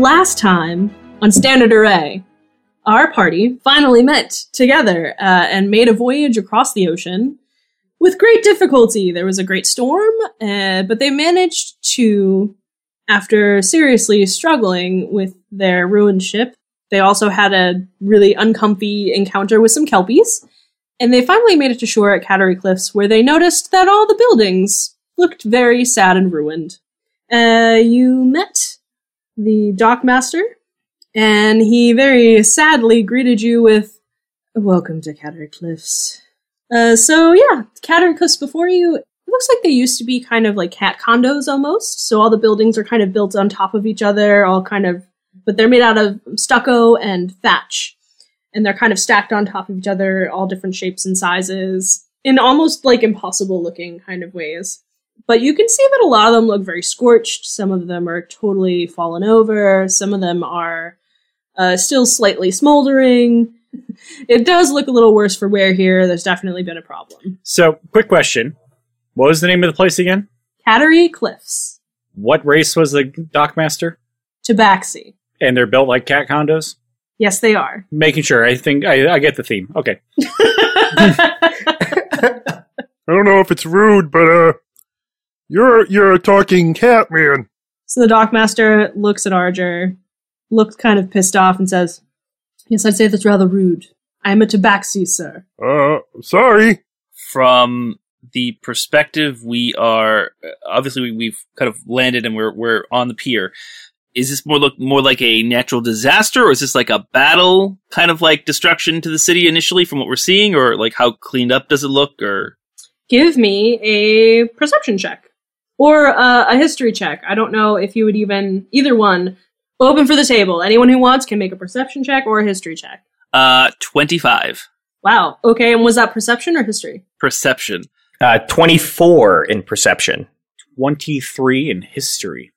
last time on Standard Array, our party finally met together uh, and made a voyage across the ocean with great difficulty. There was a great storm, uh, but they managed to, after seriously struggling with their ruined ship, they also had a really uncomfy encounter with some kelpies. And they finally made it to shore at Cattery Cliffs, where they noticed that all the buildings looked very sad and ruined. Uh, you met the dockmaster, and he very sadly greeted you with, Welcome to Cattery Cliffs. Uh, so yeah, Cattery Cliffs before you, it looks like they used to be kind of like cat condos almost. So all the buildings are kind of built on top of each other, all kind of, but they're made out of stucco and thatch and they're kind of stacked on top of each other, all different shapes and sizes, in almost like impossible looking kind of ways. But you can see that a lot of them look very scorched. Some of them are totally fallen over. Some of them are uh, still slightly smoldering. it does look a little worse for wear here. There's definitely been a problem. So, quick question. What was the name of the place again? Cattery Cliffs. What race was the dockmaster? Tabaxi. And they're built like cat condos? Yes, they are. Making sure. I think I, I get the theme. Okay. I don't know if it's rude, but uh, you're you're a talking cat man. So the dockmaster looks at Arger, looks kind of pissed off, and says, Yes, I'd say that's rather rude. I am a tabaxi, sir. Uh, sorry. From the perspective we are, obviously we, we've kind of landed and we're we're on the pier. Is this more look more like a natural disaster, or is this like a battle, kind of like destruction to the city initially, from what we're seeing, or like how cleaned up does it look, or Give me a perception check or uh, a history check. I don't know if you would even either one. Open for the table. Anyone who wants can make a perception check or a history check. uh, twenty five Wow. Okay, and was that perception or history? perception? Uh, 24 in perception. 23 in history.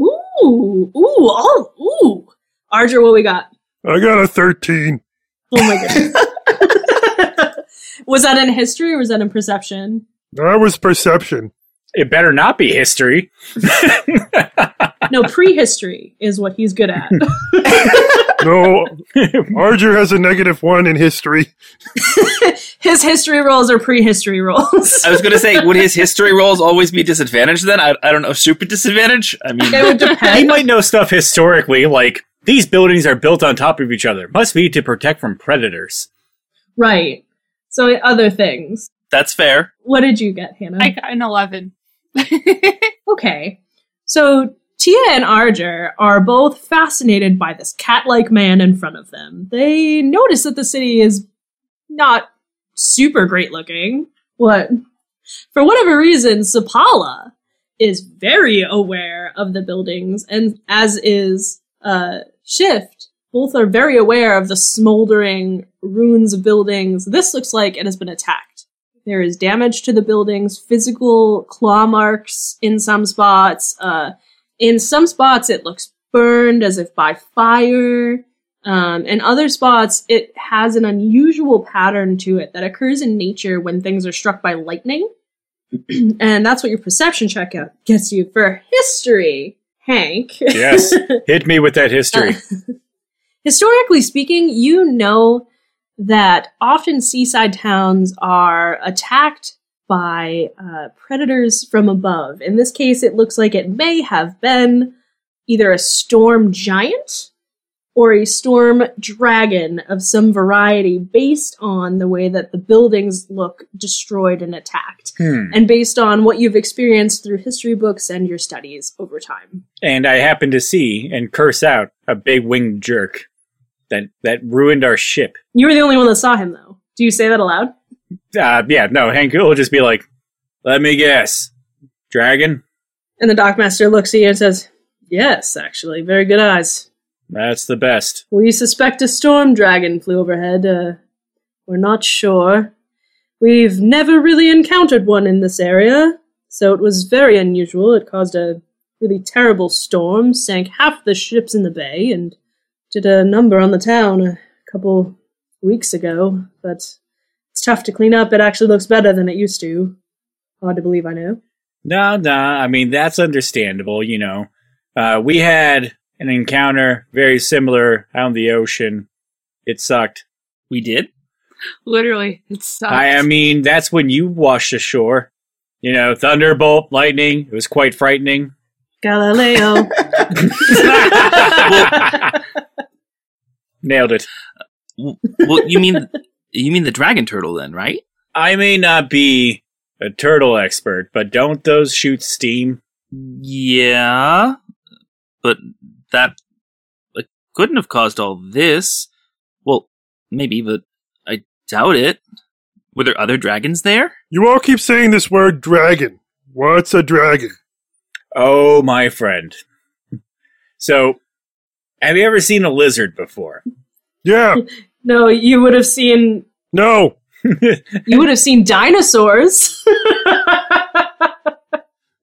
Ooh, ooh, oh, ooh. Arger, what we got? I got a thirteen. Oh my goodness. was that in history or was that in perception? That was perception. It better not be history. No, prehistory is what he's good at. No, Arger has a negative one in history. His history rolls are prehistory rolls. I was going to say, would his history rolls always be disadvantaged then? I, I don't know, super disadvantage? I mean, it would depend. he might know stuff historically, like these buildings are built on top of each other. Must be to protect from predators. Right. So other things. that's fair. What did you get, Hannah? I got an 11. okay. So Tia and Arger are both fascinated by this cat-like man in front of them. They notice that the city is not super great looking. What? For whatever reason, Sapala is very aware of the buildings, and as is uh, Shift. Both are very aware of the smoldering ruins of buildings. This looks like it has been attacked. There is damage to the buildings, physical claw marks in some spots. Uh, in some spots, it looks burned as if by fire. Um, in other spots, it has an unusual pattern to it that occurs in nature when things are struck by lightning. and that's what your perception check out gets you for history, Hank. Yes. Hit me with that history. Historically speaking, you know that often seaside towns are attacked by uh, predators from above. In this case, it looks like it may have been either a storm giant or a storm dragon of some variety based on the way that the buildings look destroyed and attacked, Hmm. and based on what you've experienced through history books and your studies over time. And I happen to see and curse out a big winged jerk that that ruined our ship. You were the only one that saw him, though. Do you say that aloud? Uh, yeah, no, Hank will just be like, "Let me guess, dragon." And the dockmaster looks at you and says, Yes, actually, very good eyes. That's the best. We suspect a storm dragon flew overhead. Uh, we're not sure. We've never really encountered one in this area, so it was very unusual. It caused a really terrible storm, sank half the ships in the bay, and did a number on the town a couple weeks ago. But it's tough to clean up. It actually looks better than it used to. Hard to believe, I know. No, no, I mean that's understandable. You know, uh, we had an encounter very similar out in the ocean. It sucked. We did. Literally, it sucked. I, I mean, that's when you washed ashore. You know, thunderbolt, lightning. It was quite frightening. Galileo. Nailed it. Well, you mean you mean the dragon turtle then, right? I may not be a turtle expert, but don't those shoot steam? Yeah, but that like, couldn't have caused all this. Well, maybe, but I doubt it. Were there other dragons there? You all keep saying this word dragon. What's a dragon? Oh, my friend. So, have you ever seen a lizard before? Yeah. no, you would have seen No. you would have seen dinosaurs.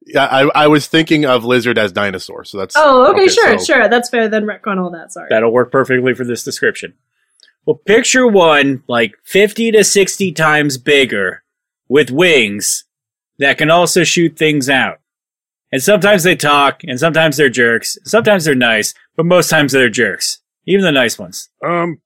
Yeah, I, I was thinking of lizard as dinosaur, so that's oh, okay, sure, so- sure. That's fair. Then retcon all that. Sorry. That'll work perfectly for this description. Well, picture one like 50 to 60 times bigger with wings that can also shoot things out. And sometimes they talk, and sometimes they're jerks, sometimes they're nice, but most times they're jerks. Even the nice ones. Um,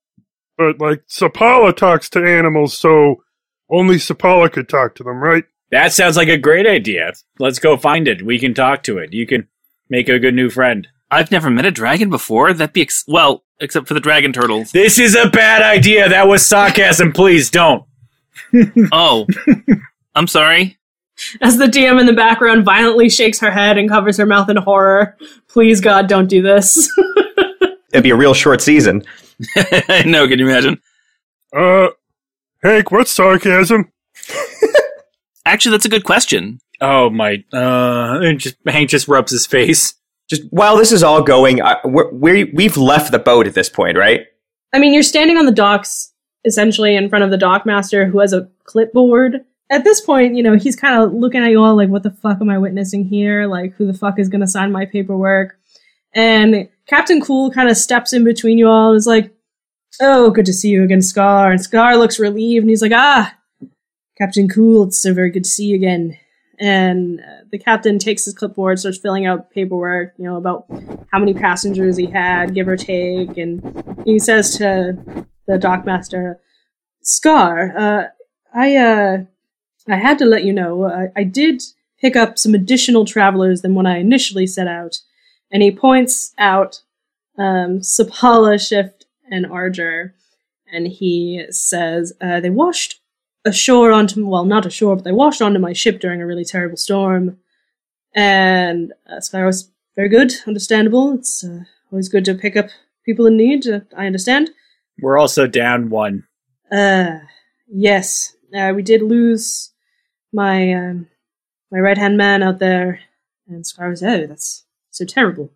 but like Sapala talks to animals, so only Sapala could talk to them, right? That sounds like a great idea. Let's go find it. We can talk to it. You can make a good new friend. I've never met a dragon before. That'd be ex- well, except for the dragon turtles. This is a bad idea. That was sarcasm. Please don't. oh, I'm sorry. As the DM in the background violently shakes her head and covers her mouth in horror. Please, God, don't do this. It'd be a real short season. no. Can you imagine? Uh, Hank, what's sarcasm? Actually, that's a good question. Oh my! Uh, and just Hank just rubs his face. Just while this is all going, I, we we've left the boat at this point, right? I mean, you're standing on the docks, essentially in front of the dockmaster who has a clipboard. At this point, you know, he's kind of looking at you all like, what the fuck am I witnessing here? Like, who the fuck is going to sign my paperwork? And Captain Cool kind of steps in between you all and is like, oh, good to see you again, Scar. And Scar looks relieved and he's like, ah, Captain Cool, it's so very good to see you again. And uh, the captain takes his clipboard, starts filling out paperwork, you know, about how many passengers he had, give or take. And he says to the dockmaster, Scar, uh, I, uh, I had to let you know, I, I did pick up some additional travelers than when I initially set out. And he points out um, Sapala, Shift, and Arger. And he says, uh, they washed ashore onto, well, not ashore, but they washed onto my ship during a really terrible storm. And uh, Sky was very good, understandable. It's uh, always good to pick up people in need, uh, I understand. We're also down one. Uh, yes, uh, we did lose my um, my right hand man out there, and Scar was, oh, that's so terrible.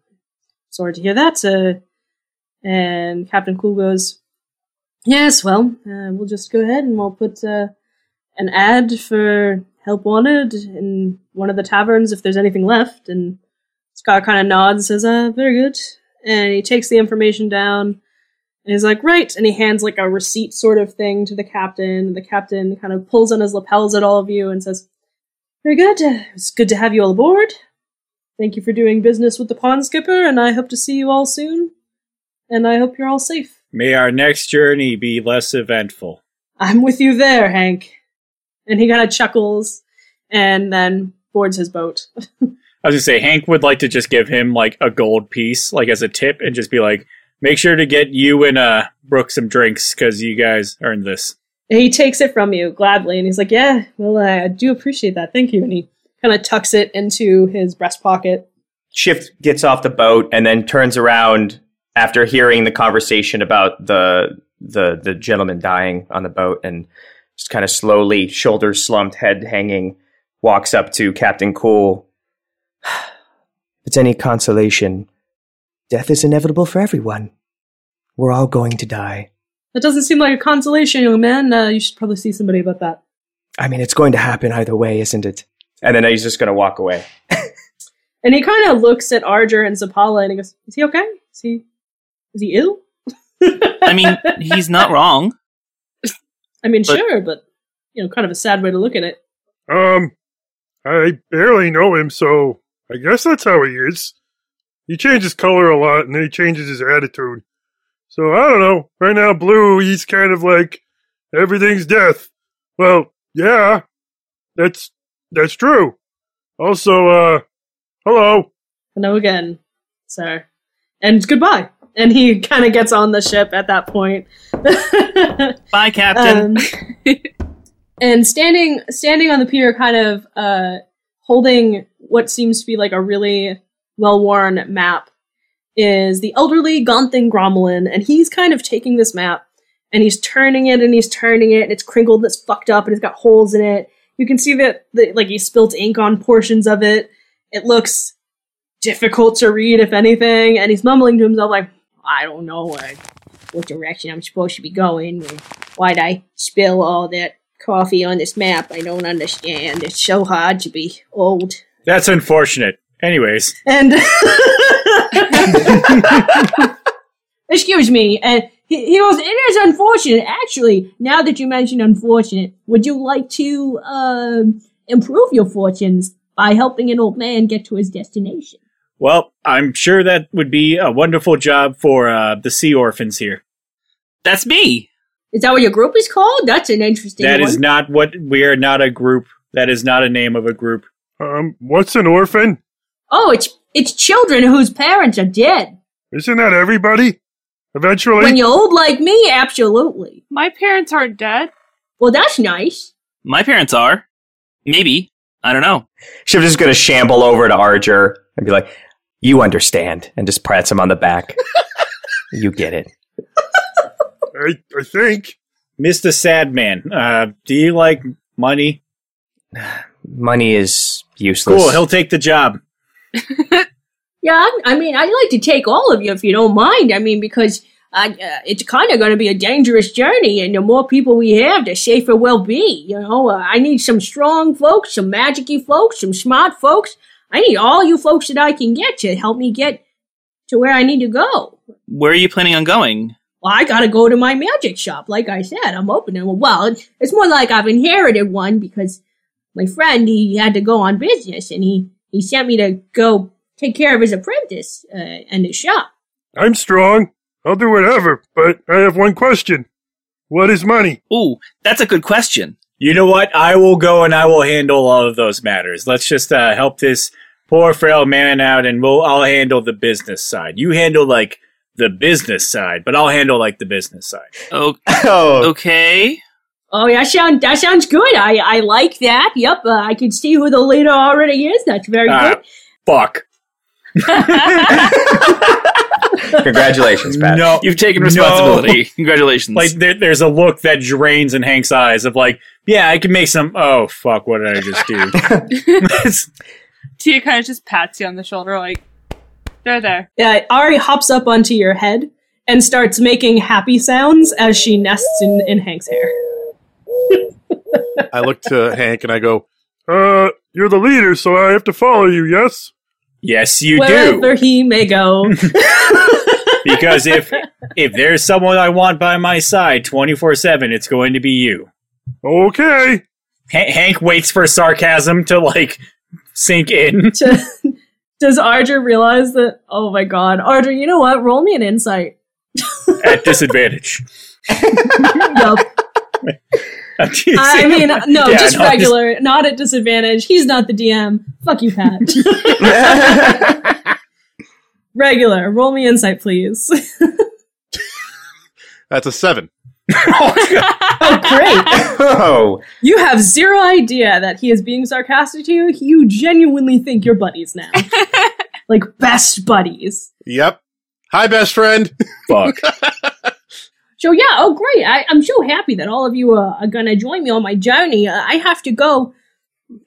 Sorry to hear that. Uh, and Captain Cool goes, yes, well, uh, we'll just go ahead and we'll put uh, an ad for help wanted in one of the taverns if there's anything left. And Scar kind of nods, says, uh, very good. And he takes the information down. And he's like, right. And he hands like a receipt sort of thing to the captain. And the captain kind of pulls on his lapels at all of you and says, very good. Uh, it's good to have you all aboard. Thank you for doing business with the pond skipper, and I hope to see you all soon. And I hope you're all safe. May our next journey be less eventful. I'm with you there, Hank. And he kind of chuckles and then boards his boat. I was gonna say Hank would like to just give him like a gold piece, like as a tip, and just be like, "Make sure to get you and uh Brooke some drinks because you guys earned this." He takes it from you gladly, and he's like, "Yeah, well, I do appreciate that. Thank you." And he kind of tucks it into his breast pocket. Shift gets off the boat and then turns around after hearing the conversation about the the the gentleman dying on the boat and just kind of slowly, shoulders slumped, head hanging, walks up to Captain Cool. if it's any consolation, death is inevitable for everyone. We're all going to die. That doesn't seem like a consolation, young man. Uh, you should probably see somebody about that. I mean, it's going to happen either way, isn't it? And then he's just going to walk away. And he kind of looks at Arger and Sapala, and he goes, "Is he okay? Is he is he ill?" I mean, he's not wrong. I mean, But- sure, but you know, kind of a sad way to look at it. Um, I barely know him, so I guess that's how he is. He changes color a lot, and then he changes his attitude. So I don't know. Right now, blue, he's kind of like everything's death. Well, yeah, that's that's true. Also, uh, hello. Hello again, sir. And goodbye. And he kind of gets on the ship at that point. Bye, Captain. Um, and standing standing on the pier, kind of uh, holding what seems to be like a really well worn map, is the elderly Gonthin Gromelin, and he's kind of taking this map and he's turning it and he's turning it, and it's crinkled and it's fucked up and it's got holes in it. You can see that, that like he spilt ink on portions of it. It looks difficult to read, if anything, and he's mumbling to himself like, "I don't know like, what direction I'm supposed to be going. Why'd I spill all that coffee on this map? I don't understand. It's so hard to be old." That's unfortunate. Anyways, And excuse me, and he, he goes, "It is unfortunate, actually. Now that you mention unfortunate, would you like to um improve your fortunes by helping an old man get to his destination?" well, I'm sure that would be a wonderful job for uh, the sea orphans here. That's me. Is that what your group is called? That's an interesting That one. is not what we are. Not a group. That is not a name of a group. Um, what's an orphan? Oh, it's it's children whose parents are dead. Isn't that everybody? Eventually, When you're old like me, absolutely. My parents aren't dead. Well, that's nice. My parents are. Maybe. I don't know. Shift is going to shamble over to Arger and be like, "You understand," and just prance him on the back. you get it. I, I think. Mr. Sadman, uh, do you like money? Money is useless. Cool, he'll take the job. Yeah, I, mean, I'd like to take all of you if you don't mind. I mean, because uh, uh, it's kind of going to be a dangerous journey, and the more people we have, the safer we'll be. You know, uh, I need some strong folks, some magicy folks, some smart folks. I need all you folks that I can get to help me get to where I need to go. Where are you planning on going? Well, I gotta go to my magic shop. Like I said, I'm opening. Well, it's more like I've inherited one because my friend he had to go on business, and he he sent me to go take care of his apprentice uh, and his shop. I'm strong. I'll do whatever, but I have one question. What is money? Ooh, that's a good question. You know what? I will go and I will handle all of those matters. Let's just uh, help this poor frail man out, and we'll I'll handle the business side. You handle like the business side, but I'll handle like the business side. Oh, okay. Oh, that sound that sounds good. I I like that. Yep, uh, I can see who the leader already is. That's very Ah, good. fuck. congratulations, Pat. No, You've taken No. responsibility. Congratulations. like there, there's a look that drains in Hank's eyes of like, yeah, I can make some. Oh fuck, what did I just do? Tia kind of just pats you on the shoulder, like, they're there. Uh, Ari hops up onto your head and starts making happy sounds as she nests in, in Hank's hair. I look to Hank and I go, Uh, you're the leader, so I have to follow you, yes? yes, you Wherever do. he may go. Because if if there's someone I want by my side 24 seven, it's going to be you. Okay. Ha- Hank waits for sarcasm to like sink in. Does Ardra realize that? Oh my god. Ardra, you know what? Roll me an insight. at disadvantage. Yup. I'm teasing. I mean, no, Yeah, just no, regular, not at disadvantage. He's not the DM. Fuck you, Pat. regular. Roll me insight, please. that's a seven. oh, great. Oh, You have zero idea that he is being sarcastic to you. You genuinely think you're buddies now. like best buddies. Yep. Hi, best friend. Fuck. So yeah, oh great! I, I'm so happy that all of you uh, are gonna join me on my journey. Uh, I have to go.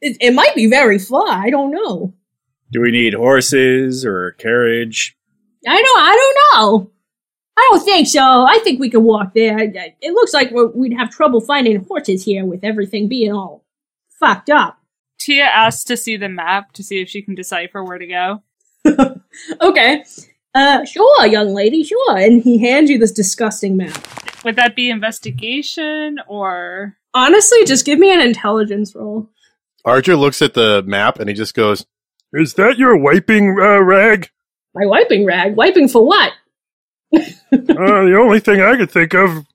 It, it might be very far. I don't know. Do we need horses or a carriage? I don't. I don't know. I don't think so. I think we can walk there. I- I- It looks like we'd have trouble finding horses here with everything being all fucked up. Tia asks to see the map to see if she can decipher where to go. Okay. Uh, sure, young lady, sure. And he hands you this disgusting map. Would that be investigation or Honestly, just give me an intelligence roll. Arger looks at the map and he just goes, Is that your wiping uh, rag? My wiping rag? Wiping for what? Uh, the only thing I could think of,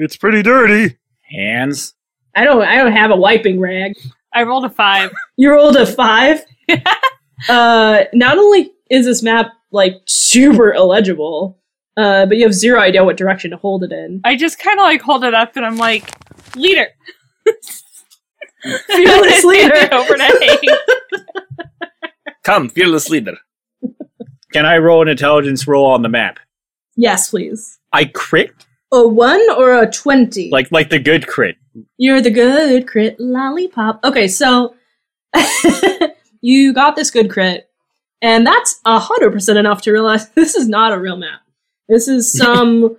it's pretty dirty. Hands. I don't I don't have a wiping rag. I rolled a five. You rolled a five. uh, not only is this map like super illegible, uh, but you have zero idea what direction to hold it in. I just kind of like hold it up and I'm like, leader. Fearless leader. Over to Hank. Come, fearless leader. Can I roll an intelligence roll on the map? Yes, please. I crit A one or a twenty? like like the good crit. You're the good crit lollipop. Okay, so you got this good crit, and that's a hundred percent enough to realize this is not a real map. This is some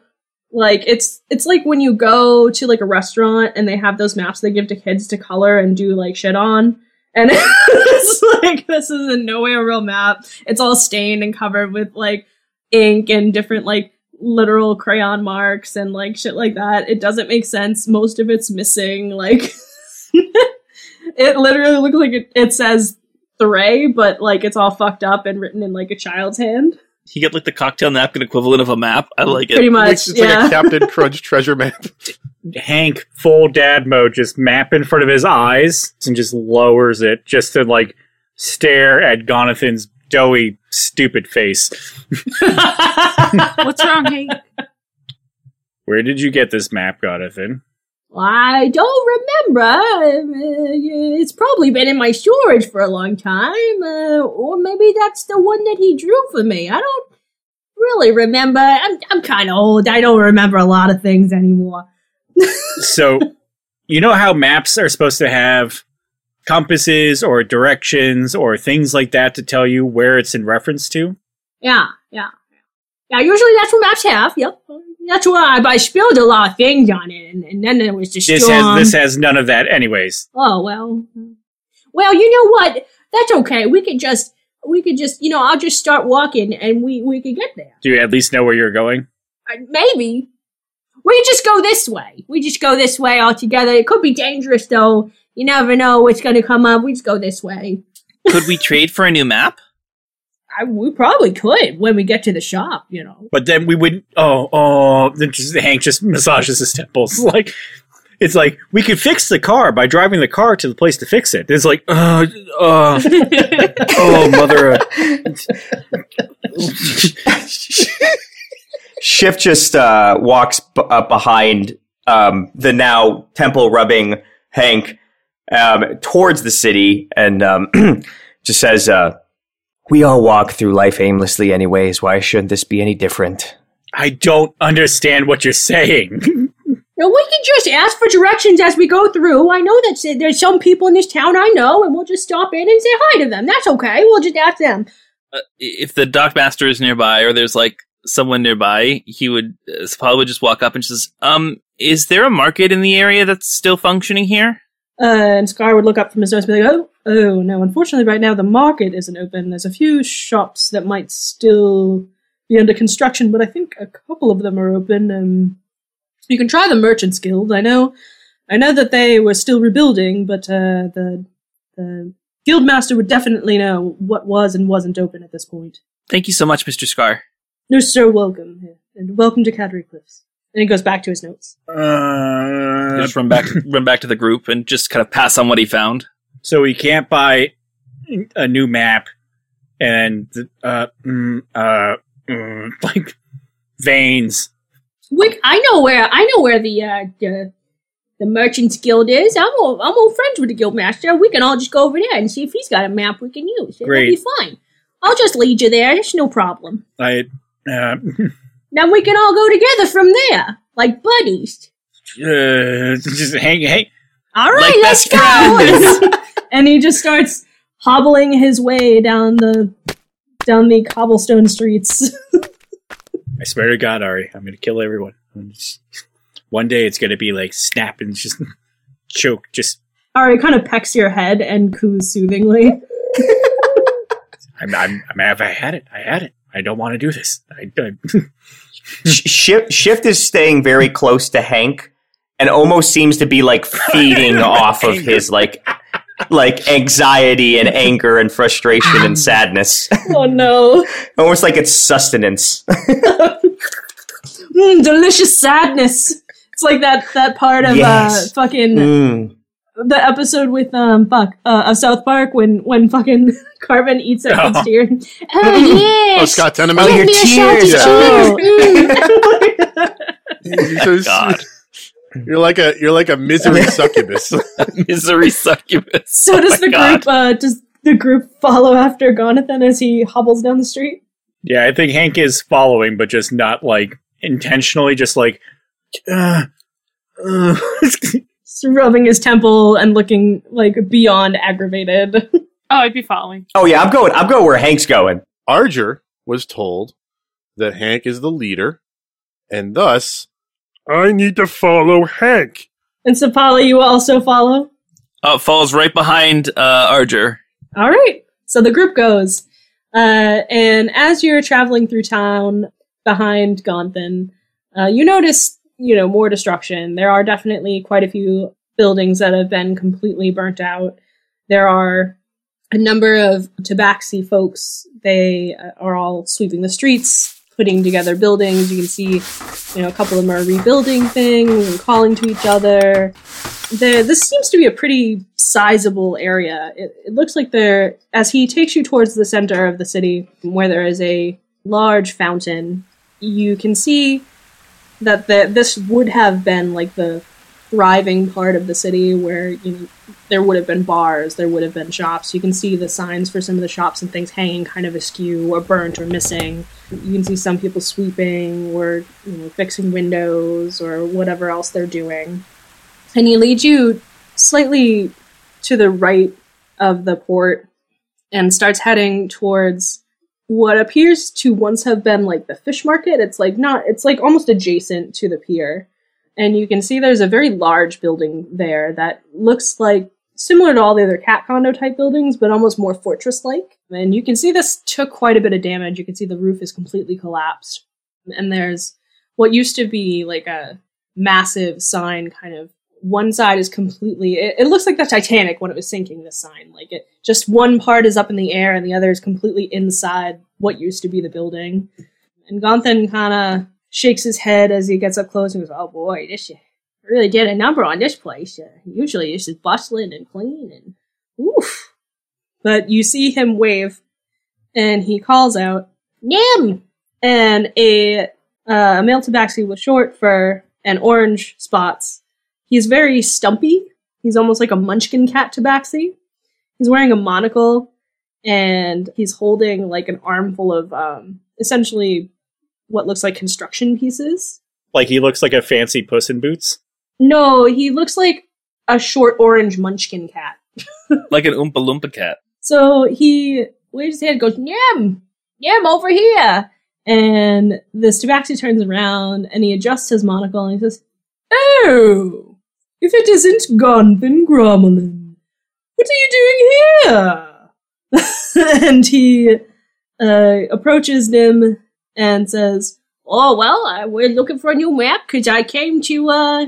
like it's it's like when you go to like a restaurant and they have those maps they give to kids to color and do like shit on. And it's like this is in no way a real map. It's all stained and covered with like ink and different like literal crayon marks and like shit like that. It doesn't make sense. Most of it's missing. Like it literally looks like it, it says Thray, but like it's all fucked up and written in like a child's hand. He get like the cocktail napkin equivalent of a map. I like it. Pretty much. It's, it's yeah. like a Captain Crunch treasure map. Hank full dad mode just map in front of his eyes and just lowers it just to like stare at Gonathan's doughy stupid face. What's wrong, Hank? Where did you get this map, Jonathan? I don't remember. It's probably been in my storage for a long time, uh, or maybe that's the one that he drew for me. I don't really remember. I'm I'm kind of old. I don't remember a lot of things anymore. So, you know how maps are supposed to have compasses or directions or things like that to tell you where it's in reference to? Yeah, yeah, yeah. Usually that's what maps have. Yep, that's why I, I spilled a lot of things on it, and, and then it was the This has this has none of that anyways. Oh well. Well, you know what? That's okay. We could just we could just you know I'll just start walking and we we could get there. Do you at least know where you're going? Uh, maybe we just go this way. We just go this way all together. It could be dangerous though. You never know what's going to come up. We just go this way. Could we trade for a new map? I, we probably could when we get to the shop. You know. But then we would oh oh then just Hank just massages his temples like it's like we could fix the car by driving the car to the place to fix it. It's like uh uh oh mother Shift just uh, walks b- up behind um, the now temple rubbing Hank um, towards the city and um, just says, uh, We all walk through life aimlessly, anyways. Why shouldn't this be any different? I don't understand what you're saying. Now, we can just ask for directions as we go through. I know that there's some people in this town I know, and we'll just stop in and say hi to them. That's okay. We'll just ask them. Uh, if the dockmaster is nearby or there's like someone nearby, he would uh, probably would just walk up and says, "Um, is there a market in the area that's still functioning here?" Uh, and Scar would look up from his notes and be like, oh, oh, no, unfortunately, right now the market isn't open. There's a few shops that might still be under construction, but I think a couple of them are open. Um, you can try the Merchants Guild. I know, I know that they were still rebuilding, but uh, the the guildmaster would definitely know what was and wasn't open at this point. Thank you so much, Mister Scar. You're so welcome, and welcome to Cattery Cliffs. And he goes back to his notes. Uh, just run back, run back to the group and just kind of pass on what he found. so he can't buy a new map and uh mm, uh mm, like veins. We, I know where I know where the uh, the the Merchants Guild is. I'm old, I'm old friends with the guild master. We can all just go over there and see if he's got a map we can use. It'll Great. be fine. I'll just lead you there. It's no problem. I uh, Then we can all go together from there, like buddies. uh just hang hang All right, Like let's go. and he just starts hobbling his way down the down the cobblestone streets. I swear to God, Ari, I'm gonna kill everyone. Just- One day it's gonna be like snap and just choke. Just Ari kind of pecks your head and coos soothingly. I'm, I'm, I'm I had it. I had it. I don't want to do this. I, I Sh- Shift, Shift is staying very close to Hank and almost seems to be like feeding off of his like like anxiety and anger and frustration and sadness. oh no. Almost like it's sustenance. Mm, delicious sadness. It's like that that part of Yes. uh fucking Mm. The episode with um fuck uh, of South Park when when fucking Cartman eats that Oh. oh. steer. Oh yes. Oh, Scott Tenorman. Oh, your Give me tears. of Yeah. cheese. You're, so- God. you're like a you're like a misery succubus. Misery succubus. so Oh does the God. group uh does the group follow after Gonathan as he hobbles down the street? Yeah, I think Hank is following, but just not like intentionally, just like. Uh, uh. Just rubbing his temple and looking like beyond aggravated. Oh, I'd be following. Oh yeah, I'm going. I'm going where Hank's going. Arger was told that Hank is the leader, and thus I need to follow Hank. and Sapala, you also follow? Uh, falls right behind uh, Arger. All right. So the group goes. Uh, and as you're traveling through town behind Gonthan, uh, you notice, you know, more destruction. There are definitely quite a few buildings that have been completely burnt out. There are a number of tabaxi folks. They uh, are all sweeping the streets, putting together buildings. You can see, you know, a couple of them are rebuilding things and calling to each other the this seems to be a pretty sizable area. It, it looks like there, as he takes you towards the center of the city, where there is a large fountain, you can see that the, this would have been like the thriving part of the city where you know there would have been bars, there would have been shops. You can see the signs for some of the shops and things hanging kind of askew or burnt or missing. You can see some people sweeping or you know fixing windows or whatever else they're doing and he leads you slightly to the right of the port and starts heading towards what appears to once have been like the fish market. It's like not, it's like almost adjacent to the pier. And you can see there's a very large building there that looks like similar to all the other cat condo type buildings, but almost more fortress like. And you can see this took quite a bit of damage. You can see the roof is completely collapsed. And there's what used to be like a massive sign kind of one side is completely it, it looks like the titanic when it was sinking this sign. Like it just one part is up in the air and the other is completely inside what used to be the building. And gonthan kind of shakes his head as he gets up close and goes oh boy this really did a number on this place uh, usually it's just bustling and clean and oof. But you see him wave and he calls out nim! And a uh, a male tabaxi with short fur and orange spots He's very stumpy. He's almost like a munchkin cat tabaxi. He's wearing a monocle and he's holding like an armful of um, essentially what looks like construction pieces. like he looks like a fancy Puss in Boots. No, he looks like a short orange munchkin cat. Like an Oompa Loompa cat. So he waves his hand, goes, Yam! Yam, over here! And this tabaxi turns around and he adjusts his monocle and he says, Oh! If it isn't Gonvin Gromelin, what are you doing here? and he uh, approaches Nim and says, Oh, well, uh, we're looking for a new map because I came to, uh,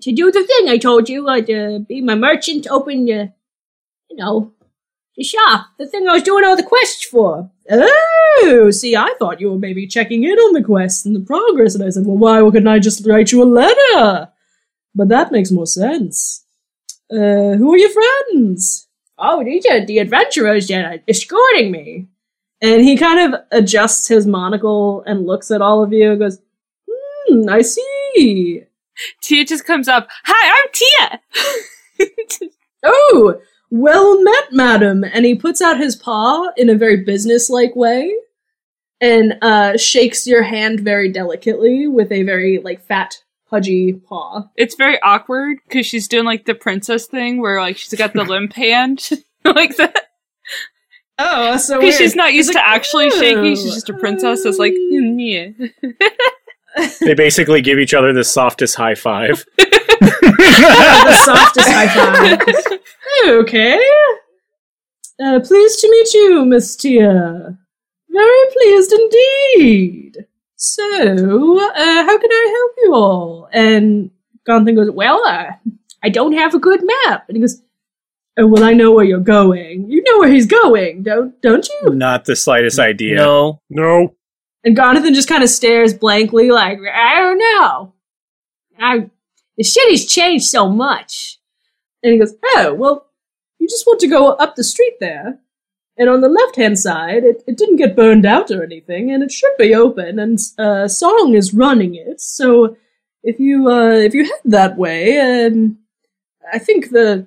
to do the thing I told you, uh, to be my merchant, open, uh, you know, the shop, the thing I was doing all the quests for. Oh, see, I thought you were maybe checking in on the quests and the progress, and I said, well, why couldn't I just write you a letter? But that makes more sense. Uh, who are your friends? Oh, these are the adventurers that are escorting me. And he kind of adjusts his monocle and looks at all of you and goes, hmm, I see. Tia just comes up. Hi, I'm Tia. Oh, well met, madam. And he puts out his paw in a very businesslike way and uh, shakes your hand very delicately with a very like fat, pudgy paw. it's very awkward because she's doing like the princess thing where like she's got the limp hand like that. Oh, so Because she's not used to actually shaking. She's just a princess. That's like, mm, yeah. They basically give each other the softest high five. the softest high five. okay. Uh, pleased to meet you, Miss Tia. Very pleased indeed. So, uh, how can I help you all? And Gonthan goes, Well, uh, I don't have a good map. And he goes, Oh, well, I know where you're going. You know where he's going, don't don't you? Not the slightest idea. No. No. And Jonathan just kind of stares blankly, like, I don't know. I, the city's changed so much. And he goes, Oh, well, you just want to go up the street there. And on the left hand side, it, it didn't get burned out or anything, and it should be open, and uh, Song is running it. So if you uh, if you head that way, and I think the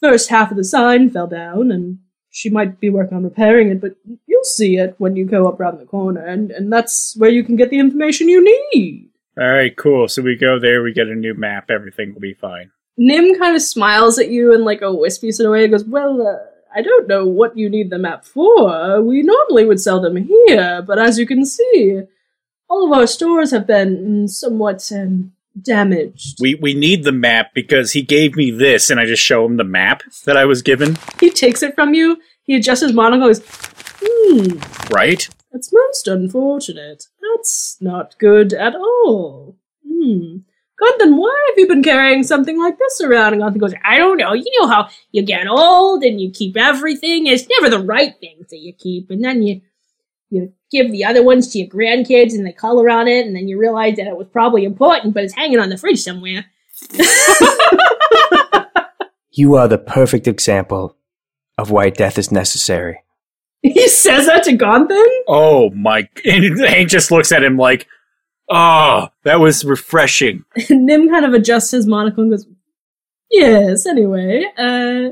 first half of the sign fell down, and she might be working on repairing it, but you'll see it when you go up around the corner, and, and that's where you can get the information you need. All right, cool. So we go there, we get a new map, everything will be fine. Nim kind of smiles at you in like a wispy sort of way. He goes, "Well, uh, I don't know what you need the map for. We normally would sell them here, but as you can see, all of our stores have been somewhat um, damaged." We we need the map because he gave me this, and I just show him the map that I was given. He takes it from you. He adjusts his monocle. Goes, "Hmm, Right? that's most unfortunate. That's not good at all." Hmm. Gundon, why have you been carrying something like this around? And Gundon goes, I don't know. You know how you get old and you keep everything. It's never the right things that you keep. And then you you give the other ones to your grandkids and they color on it. And then you realize that it was probably important, but it's hanging on the fridge somewhere. You are the perfect example of why death is necessary. he says that to Gundon? Oh my! And Hank just looks at him like, "Oh, that was refreshing." Nim kind of adjusts his monocle and goes, Yes, anyway. Uh,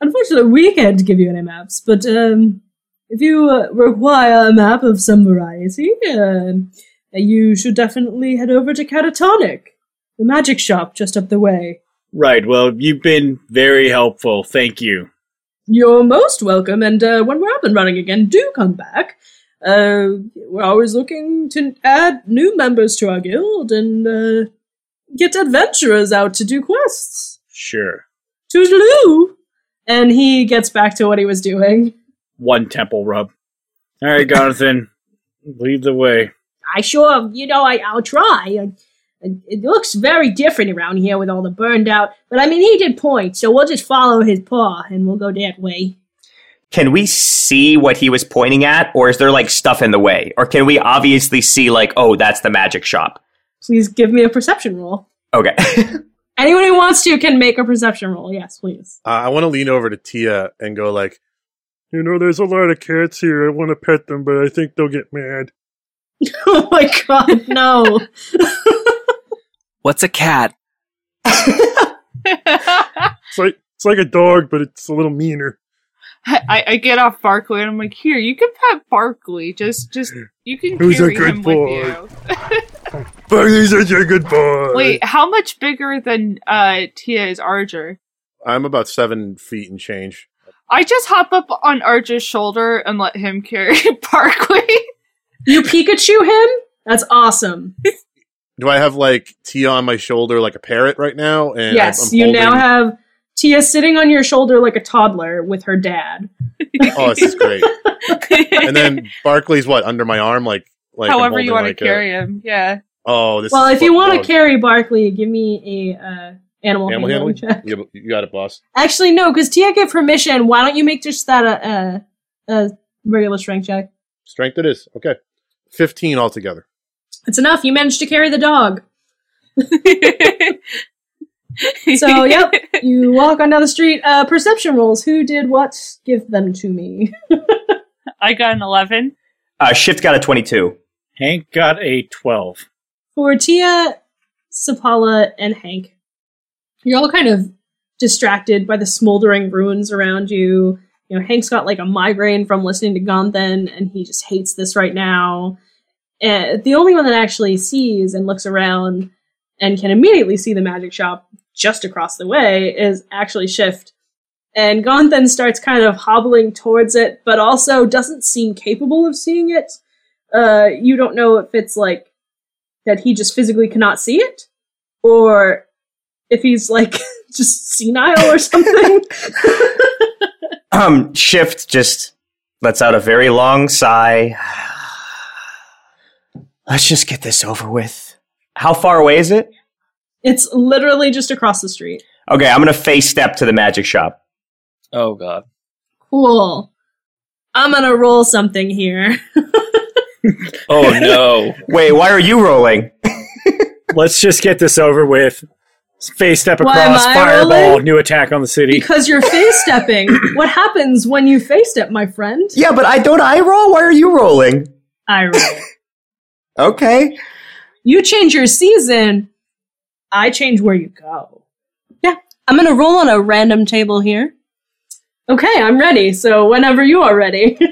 unfortunately, we can't give you any maps, but um, if you uh, require a map of some variety, uh, you should definitely head over to Catatonic, the magic shop just up the way. Right. Well, you've been very helpful. Thank you. You're most welcome, and uh, when we're up and running again, do come back. Uh, we're always looking to add new members to our guild and uh, get adventurers out to do quests. Sure. Toodaloo! And he gets back to what he was doing. One temple rub. All right, Jonathan, lead the way. I sure, you know, I, I'll try. I, it looks very different around here with all the burned out, but I mean, he did point, so we'll just follow his paw and we'll go that way. Can we see what he was pointing at, or is there like stuff in the way? Or can we obviously see, like, oh, that's the magic shop? Please give me a perception roll. Okay. Anyone who wants to can make a perception roll. Yes, please. Uh, I want to lean over to Tia and go like, You know, there's a lot of cats here. I want to pet them, but I think they'll get mad. oh my god, no. What's a cat? It's like it's like a dog, but it's a little meaner. I, I get off Barkley and I'm like, here, you can pet Barkley. Just, just, you can Who's a carry good him boy? with you. Barney's such a good boy. Wait, how much bigger than uh Tia is Arger? I'm about seven feet and change. I just hop up on Arger's shoulder and let him carry Barkley. You Pikachu him? That's awesome. Do I have like Tia on my shoulder like a parrot right now? And yes, I'm you now have Tia sitting on your shoulder like a toddler with her dad. Oh, this is great. and then Barkley's what under my arm, like like However you holding, want like, to a- carry him, yeah. oh, this. Well, is if you want to carry Barkley, give me a uh, animal, Animal handling handling? check. You, you got it, boss. Actually, no, because Tia gave permission. Why don't you make just that a, a, a regular strength check? Strength it is. Okay, fifteen altogether. It's enough. You managed to carry the dog. So, yep, you walk on down the street. Uh, perception rolls. Who did what? Give them to me. I got an 11. uh, Shift got a 22. Hank got a twelve. For Tia, Sapala, and Hank, you're all kind of distracted by the smoldering ruins around you. You know, Hank's got like a migraine from listening to Gonthen, and he just hates this right now. And the only one that actually sees and looks around and can immediately see the magic shop just across the way is actually Shift. And Gonthen starts kind of hobbling towards it, but also doesn't seem capable of seeing it. Uh, you don't know if it's like that he just physically cannot see it, or if he's like just senile or something. Um, Shift just lets out a very long sigh. Let's just get this over with. How far away is it? It's literally just across the street. Okay, I'm gonna fey step to the magic shop. Oh god. Cool. I'm gonna roll something here. Oh no. Wait, why are you rolling? Let's just get this over with. Fey step Why am across, I fireball, rolling? new attack on the city. because you're face stepping. what happens when you fey step, my friend? Yeah, but I don't I roll? Why are you rolling? I roll. Okay. You change your season. I change where you go. Yeah, I'm gonna roll on a random table here. Okay, I'm ready. So whenever you are ready.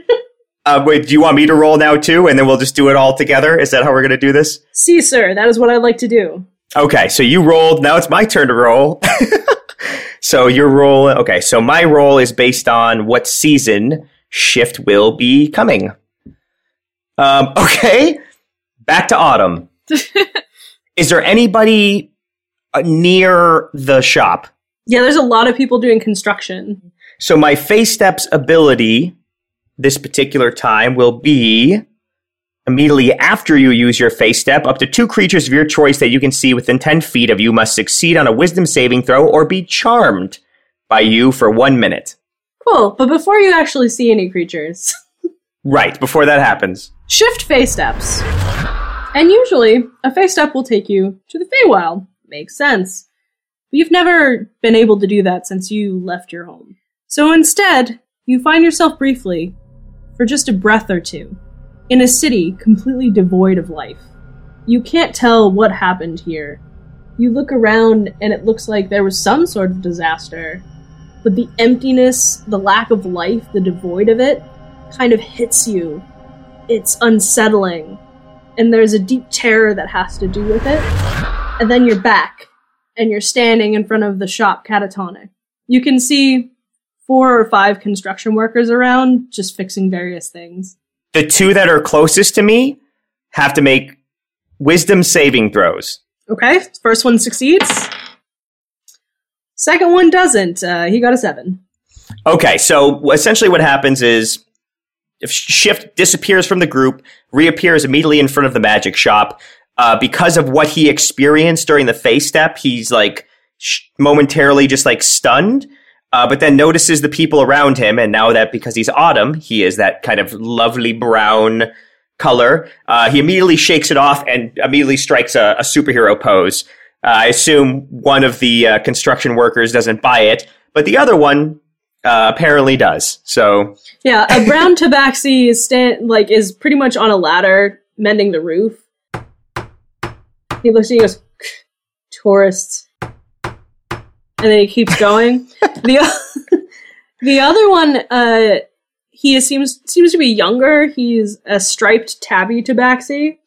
Uh, wait, do you want me to roll now too, and then we'll just do it all together? Is that how we're gonna do this? See, sir, that is what I'd like to do. Okay, so you rolled. Now it's my turn to roll. so your roll. Okay, so my roll is based on what season shift will be coming. Um, okay, back to autumn. is there anybody Uh, near the shop? Yeah, there's a lot of people doing construction. So my fey steps ability this particular time will be immediately after you use your fey step. Up to two creatures of your choice that you can see within ten feet of you must succeed on a Wisdom saving throw or be charmed by you for one minute. Cool, but before you actually see any creatures, Right before that happens. shift fey steps. And usually, a fey step will take you to the Feywild. Makes sense. But you've never been able to do that since you left your home. So instead, you find yourself briefly, for just a breath or two, in a city completely devoid of life. You can't tell what happened here. You look around and it looks like there was some sort of disaster, but the emptiness, the lack of life, the devoid of it, kind of hits you. It's unsettling, and there's a deep terror that has to do with it. And then you're back, and you're standing in front of the shop catatonic. You can see four or five construction workers around just fixing various things. The two that are closest to me have to make Wisdom saving throws. Okay, first one succeeds. Second one doesn't. Uh, he got a seven. Okay, so essentially what happens is if Shift disappears from the group, reappears immediately in front of the magic shop. Uh, because of what he experienced during the fey step, he's like sh- momentarily just like stunned. Uh, but then notices the people around him, and now that because he's autumn, he is that kind of lovely brown color. Uh, he immediately shakes it off and immediately strikes a, a superhero pose. Uh, I assume one of the uh, construction workers doesn't buy it, but the other one uh, apparently does. So Yeah, a brown tabaxi is stand like is pretty much on a ladder mending the roof. He looks at you and goes, tourists. And then he keeps going. the the other one, uh, he seems seems to be younger. He's a striped tabby tabaxi.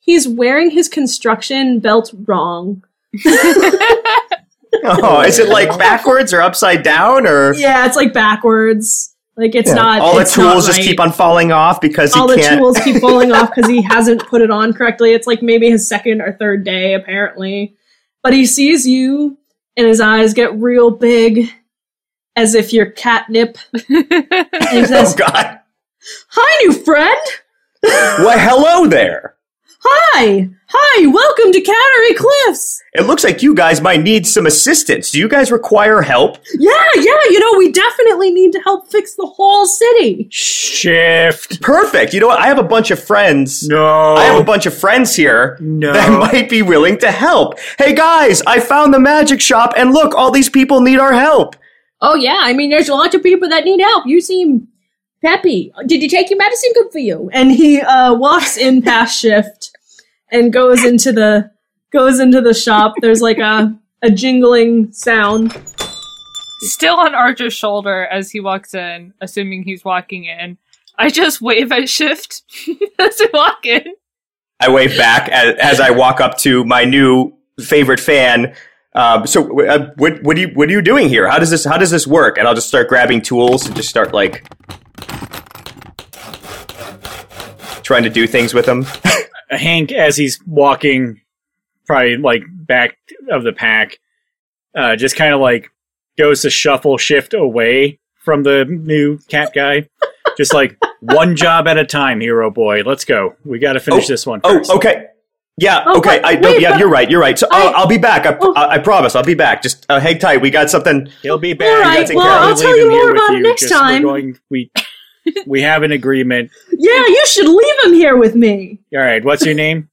He's wearing his construction belt wrong. Oh, is it like backwards or upside down or Yeah, it's like backwards. Like it's not. all the it's tools just right. keep on falling off because all he the can't? tools keep falling off because he hasn't put it on correctly. It's like maybe his second or third day, apparently. But he sees you, and his eyes get real big, as if you're catnip. And he Oh says, God! "Hi, new friend. Why, hello there. Hi, hi. Welcome to Cattery Cliffs. It looks like you guys might need some assistance. Do you guys require help? Yeah, yeah. You know, we definitely need to help fix the whole city. Shift. Perfect. You know what? I have a bunch of friends. No. I have a bunch of friends here No. that might be willing to help. Hey guys, I found the magic shop, and look, all these people need our help. Oh yeah, I mean, there's a lots of people that need help. You seem peppy. Did you take your medicine? Good for you. And he uh, walks in past shift and goes into the goes into the shop. There's like a a jingling sound. Still on Arger's shoulder as he walks in, assuming he's walking in. I just wave at Shift as I walk in. I wave back as, as I walk up to my new favorite fan. Um, so, uh, what, what, are you, what are you doing here? How does this How does this work? And I'll just start grabbing tools and just start like trying to do things with them. Hank, as he's walking, probably like back of the pack, uh, just kind of like goes to shuffle shift away from the new cat guy. just like one job at a time, hero boy. Let's go. We got to finish Oh, this one. Oh, okay. Yeah. Oh, okay. but- I no, wait, Yeah, but- you're right. You're right. So I- I'll, I'll be back. I, Oh. I, I promise. I'll be back. Just uh, hang tight. We got something. He'll be back. All right, well, I'll tell you more about it you. next Just- we're time. going- we we have an agreement. Yeah, you should leave him here with me. All right. What's your name?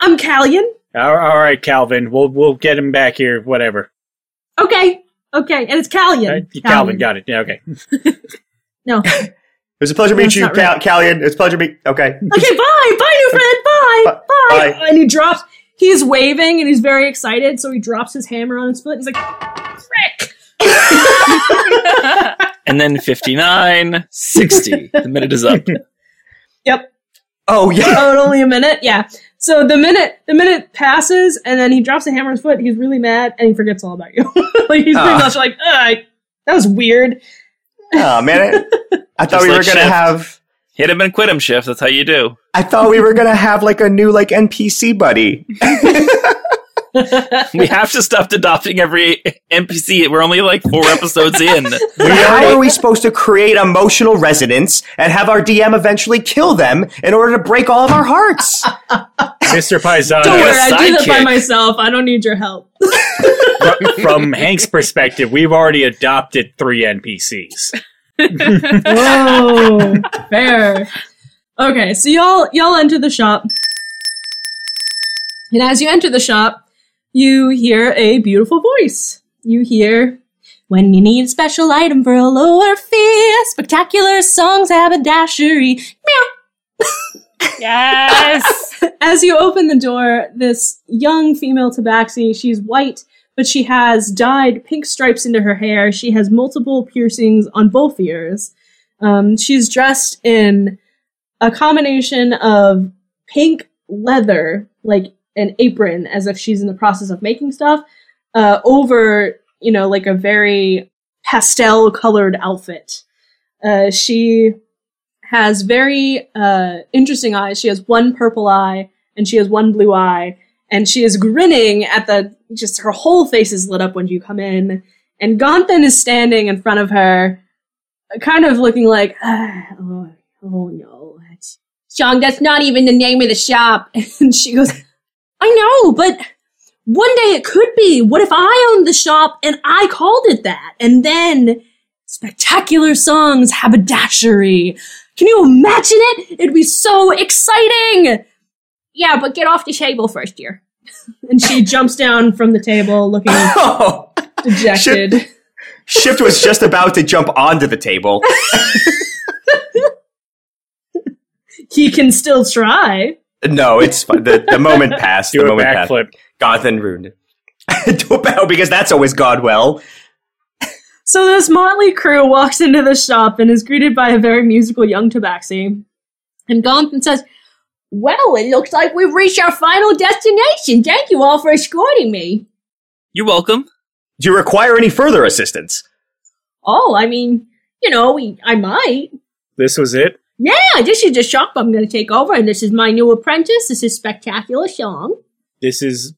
I'm Callion. all all right, Calvin. We'll we'll get him back here. Whatever. Okay, okay, and it's Callion. All right, Calvin, got it. Yeah. Okay. No. It was a pleasure That's meeting you, not Cal- right. Callion. It's a pleasure meeting. Okay. Okay, bye, bye, new friend, bye, Bye. bye. Bye. And he drops. He's waving and he's very excited, so he drops his hammer on his foot. He's like, "Frick!" And then 59, 60. the minute is up. Yep. Oh yeah. Oh, only a minute. Yeah. So the minute the minute passes, and then he drops the hammer on his foot. He's really mad, and he forgets all about you. like he's pretty Ah. much like, I- that was weird. Oh man. I, I thought Just we were like gonna Shift. have. Hit him and quit him, Shift. That's how you do. I thought we were gonna have like a new like NPC buddy. We have to stop adopting every NPC. We're only like four episodes in. But how are we supposed to create emotional resonance and have our DM eventually kill them in order to break all of our hearts? Mr. Paisano. Don't worry, I do that by myself. I don't need your help. fr- from Hank's perspective, we've already adopted three NPCs. Whoa, fair. Okay, so y'all y'all enter the shop, and as you enter the shop, you hear a beautiful voice. You hear, "When you need a special item for a lower fee, spectacular songs haberdashery." Meow. yes. As you open the door, this young female tabaxi, she's white, but she has dyed pink stripes into her hair. She has multiple piercings on both ears. Um, she's dressed in a combination of pink leather, like an apron, as if she's in the process of making stuff, uh, over, you know, like a very pastel colored outfit. Uh, she has very uh, interesting eyes. She has one purple eye and she has one blue eye, and she is grinning at the just her whole face is lit up when you come in. And Gonthan is standing in front of her, kind of looking like, ah, oh, oh no, Sean, that's not even the name of the shop. And she goes, I know, but one day it could be. What if I owned the shop and I called it that? And then spectacular songs, haberdashery. Can you imagine it? It'd be so exciting. Yeah, but get off the table first, dear. and she jumps down from the table looking Oh, dejected. Shift was just about to jump onto the table. He can still try. No, it's fine. The, the moment passed. Do the a moment passed. backflip. Gonthan ruined it. Do a bow because that's always gone well. So this motley crew walks into the shop and is greeted by a very musical young tabaxi. And Gonthan says, Well, it looks like we've reached our final destination. Thank you all for escorting me. You're welcome. Do you require any further assistance? Oh, I mean, you know, we, I might. This was it. Yeah, this is the shop I'm going to take over, and this is my new apprentice. This is Spectacular Song. This is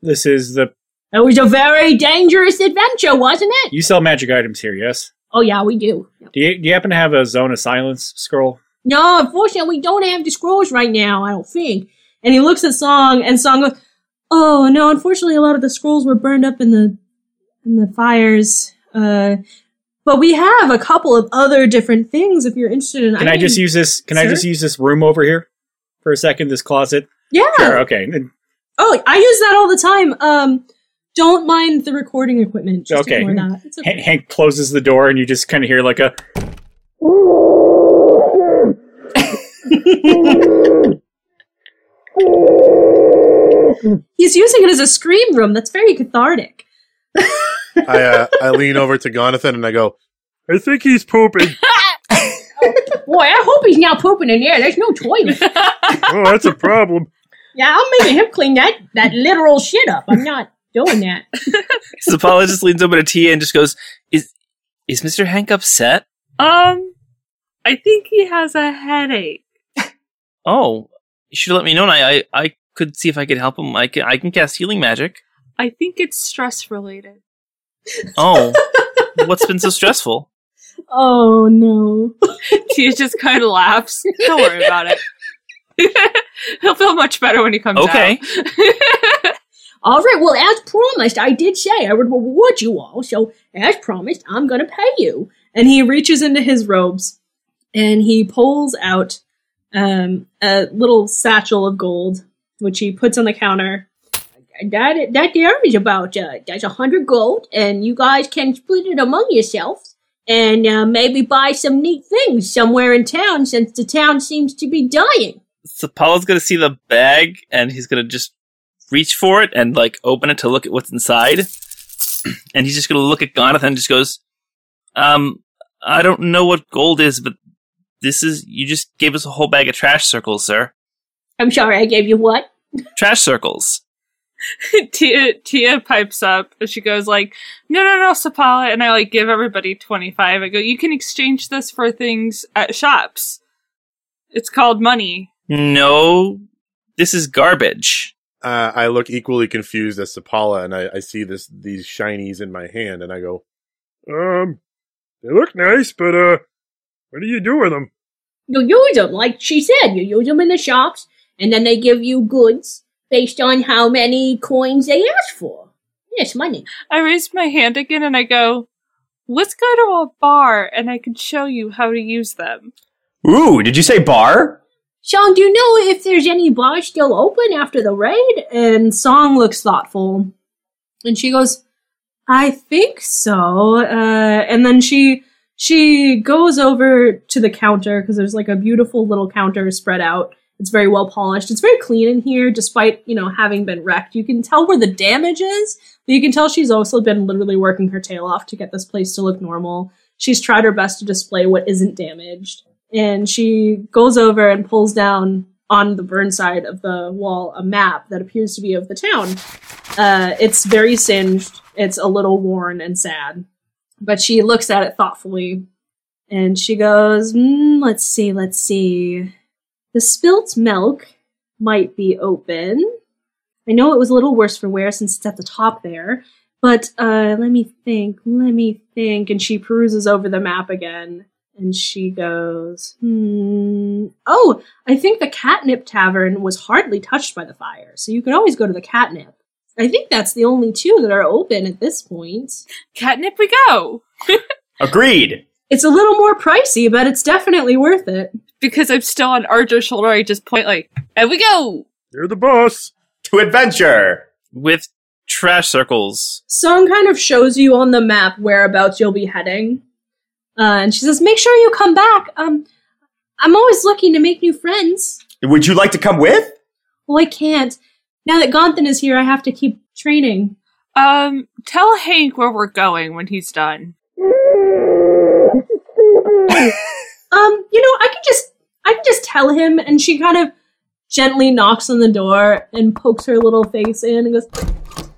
this is the It was a very dangerous adventure, wasn't it? you sell magic items here, yes? Oh, yeah, we do. Do you, do you happen to have a zone of silence scroll? No, unfortunately, we don't have the scrolls right now, I don't think. And he looks at Song, and Song goes, Oh, no, unfortunately, a lot of the scrolls were burned up in the in the fires. Uh, but we have a couple of other different things if you're interested in. Can I, just mean, use this? Can I just use this room over here for a second? This closet. Yeah. Sure. Okay. Oh, I use that all the time. Um, don't mind the recording equipment. Just Okay. ignore that. It's okay. Hank, Hank closes the door, and you just kind of hear like a. He's using it as a scream room. That's very cathartic. I uh, I lean over to Jonathan and I go, I think he's pooping. Boy, I hope he's now pooping in there. There's no toilet. Oh, that's a problem. yeah, I'm making him clean that that literal shit up. I'm not doing that. His apologist leans over to Tia and just goes, "Is is Mister Hank upset?" Um, I think he has a headache. Oh, you should let me know. And I, I I could see if I could help him. I can I can cast healing magic. I think it's stress related. Oh, what's been so stressful? Oh no. Tia just kind of laughs. Don't worry about it. He'll feel much better when he comes back. Okay. out. All right, well, as promised, I did say I would reward you all, so as promised, I'm gonna pay you. And he reaches into his robes and he pulls out um, a little satchel of gold, which he puts on the counter. That that there is about uh, that's a hundred gold, and you guys can split it among yourselves, and uh, maybe buy some neat things somewhere in town, since the town seems to be dying. So Paula's gonna see the bag and he's gonna just reach for it and like open it to look at what's inside. And he's just gonna look at Gonathan and just goes, Um, I don't know what gold is, but this is you just gave us a whole bag of trash circles, sir. I'm sorry, I gave you what? Trash circles. Tia Tia pipes up and she goes like, "No, no, no, Sapala," and I like give everybody twenty five. I go, "You can exchange this for things at shops. It's called money." No, this is garbage. Uh, I look equally confused as Sapala, and I, I see this these shinies in my hand, and I go, Um, they look nice, but uh, what do you do with them? You use them, like she said. You use them in the shops, and then they give you goods based on how many coins they ask for. Yes, money. I raise my hand again and I go, "Let's go to a bar and I can show you how to use them." Ooh, did you say bar? Song, do you know if there's any bars still open after the raid? And Song looks thoughtful, and she goes, "I think so." Uh, and then she she goes over to the counter because there's like a beautiful little counter spread out. It's very well polished. It's very clean in here, despite you know having been wrecked. You can tell where the damage is, but you can tell she's also been literally working her tail off to get this place to look normal. She's tried her best to display what isn't damaged, and she goes over and pulls down on the burn side of the wall a map that appears to be of the town. Uh, it's very singed. It's a little worn and sad, but she looks at it thoughtfully, and she goes, mm, "Let's see, let's see." The spilt milk might be open. I know it was a little worse for wear since it's at the top there, but uh, let me think, let me think. And she peruses over the map again, and she goes, hmm. Oh, I think the Catnip Tavern was hardly touched by the fire, so you could always go to the Catnip. I think that's the only two that are open at this point. Catnip, we go Agreed. It's a little more pricey, but it's definitely worth it. because I'm still on Arger's shoulder. I just point like, "And we go." You're the boss. To adventure. With trash circles. Song kind of shows you on the map whereabouts you'll be heading. Uh, and she says, make sure you come back. Um, I'm always looking to make new friends. Would you like to come with? Well, I can't. Now that Gonthan is here, I have to keep training. Um, tell Hank where we're going when he's done. Um, you know, I can just, I can just tell him. And she kind of gently knocks on the door and pokes her little face in and goes,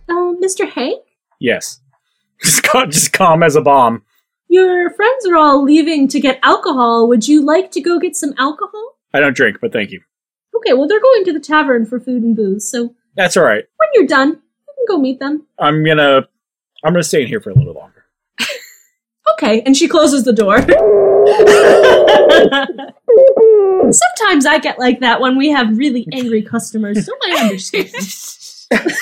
uh, Mr. Hank, Yes. Just, just calm as a bomb. your friends are all leaving to get alcohol. Would you like to go get some alcohol? I don't drink, but thank you. Okay, well, they're going to the tavern for food and booze, so That's all right. when you're done, you can go meet them. I'm gonna I'm gonna stay in here for a little longer. Okay, and she closes the door. Sometimes I get like that when we have really angry customers, so I understand.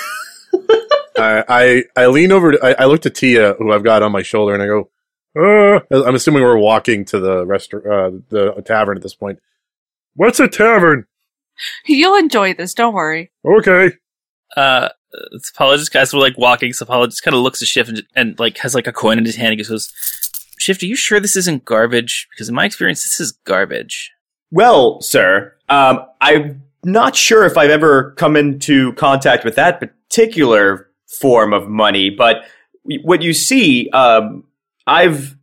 I, I I lean over. To, I, I look to Tia, who I've got on my shoulder, and I go. Uh, I'm assuming we're walking to the restaurant, uh, the tavern at this point. what's a tavern? You'll enjoy this. Don't worry. Okay. Uh, Apologist guys were like walking, so Sapala just kind of looks at Shift and, and like has like a coin in his hand. He goes, "Shift, are you sure this isn't garbage? Because in my experience, this is garbage." Well, sir, um, I'm not sure if I've ever come into contact with that particular form of money, but what you see, um, I've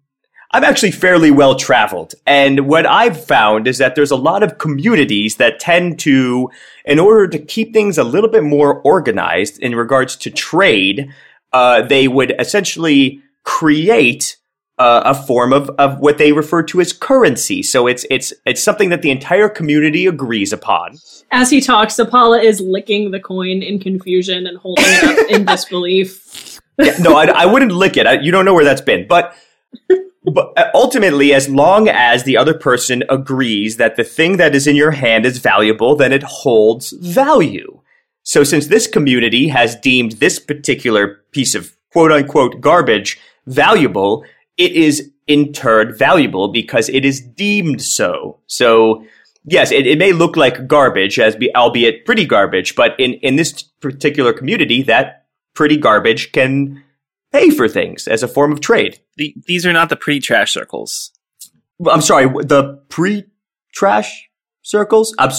I'm actually fairly well traveled, and what I've found is that there's a lot of communities that tend to, in order to keep things a little bit more organized in regards to trade, uh, they would essentially create uh, a form of, of what they refer to as currency. So it's it's it's something that the entire community agrees upon. As he talks, Sapala is licking the coin in confusion and holding it up in disbelief. Yeah, no, I, I wouldn't lick it. I, you don't know where that's been, but but uh, ultimately, as long as the other person agrees that the thing that is in your hand is valuable, then it holds value. So since this community has deemed this particular piece of quote unquote garbage valuable, it is in turn valuable because it is deemed so. So yes, it, it may look like garbage as be, albeit pretty garbage, but in, in this particular community, that pretty garbage can pay for things as a form of trade. The, these are not the pre trash circles. I'm sorry, the pre-trash circles? I'm,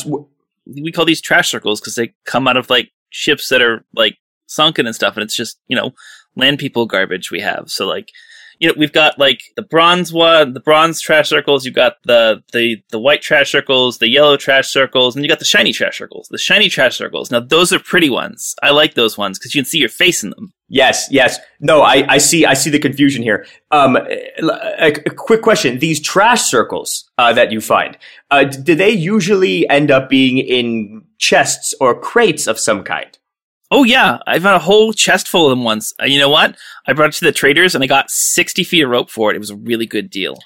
We call these trash circles because they come out of like ships that are like sunken and stuff, and it's just you know land people garbage we have. So like you know we've got like the bronze one, the bronze trash circles. You've got the the the white trash circles, the yellow trash circles, and you got the shiny trash circles. The shiny trash circles. Now those are pretty ones. I like those ones because you can see your face in them. Yes, yes. No, I, I see. I see the confusion here. Um, a, a quick question: These trash circles uh, that you find, uh, do they usually end up being in chests or crates of some kind? Oh yeah, I found a whole chest full of them once. Uh, you know what? I brought it to the traders and I got sixty feet of rope for it. It was a really good deal.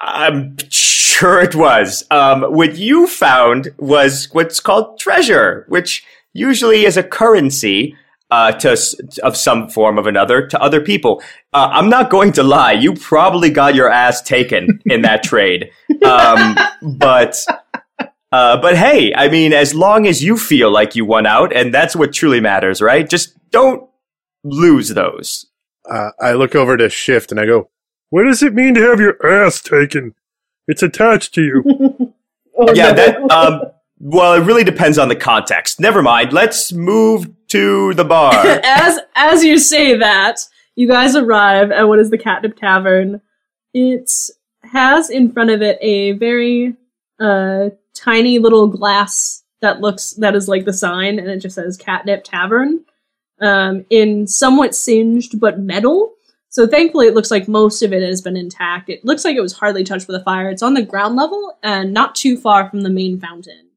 I'm sure it was. Um, what you found was what's called treasure, which usually is a currency uh, to of some form of another to other people. Uh, I'm not going to lie; you probably got your ass taken in that trade. Um, but uh, but hey, I mean, as long as you feel like you won out, and that's what truly matters, right? Just don't lose those. Uh, I look over to Shift and I go, What does it mean to have your ass taken? It's attached to you. Oh, yeah, no. that. Um, well, it really depends on the context. Never mind. Let's move to the bar. as as you say that, you guys arrive at what is the Catnip Tavern. It has in front of it a very uh tiny little glass that looks that is like the sign, and it just says Catnip Tavern, um, in somewhat singed but metal. So thankfully, it looks like most of it has been intact. It looks like it was hardly touched with a fire. It's on the ground level and not too far from the main fountain.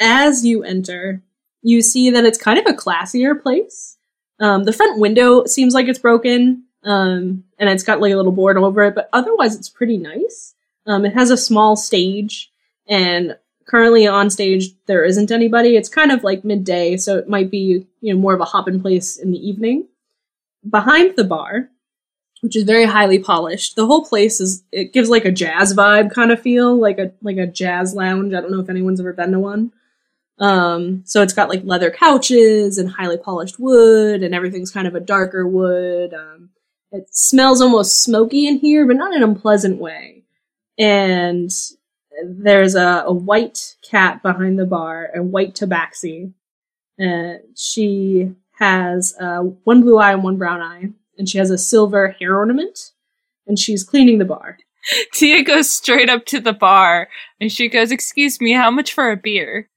As you enter, you see that it's kind of a classier place. Um, the front window seems like it's broken, um, and it's got like a little board over it, but otherwise it's pretty nice. Um, it has a small stage, and currently on stage there isn't anybody. It's kind of like midday, so it might be you know more of a hop in place in the evening. Behind the bar, which is very highly polished, the whole place is it gives like a jazz vibe kind of feel, like a like a jazz lounge. I don't know if anyone's ever been to one. Um, so it's got like leather couches and highly polished wood, and everything's kind of a darker wood. Um, it smells almost smoky in here, but not in an unpleasant way. And there's a, a white cat behind the bar, a white tabaxi. Uh, she has uh, one blue eye and one brown eye, and she has a silver hair ornament, and she's cleaning the bar. Tia goes straight up to the bar and she goes, Excuse me, how much for a beer?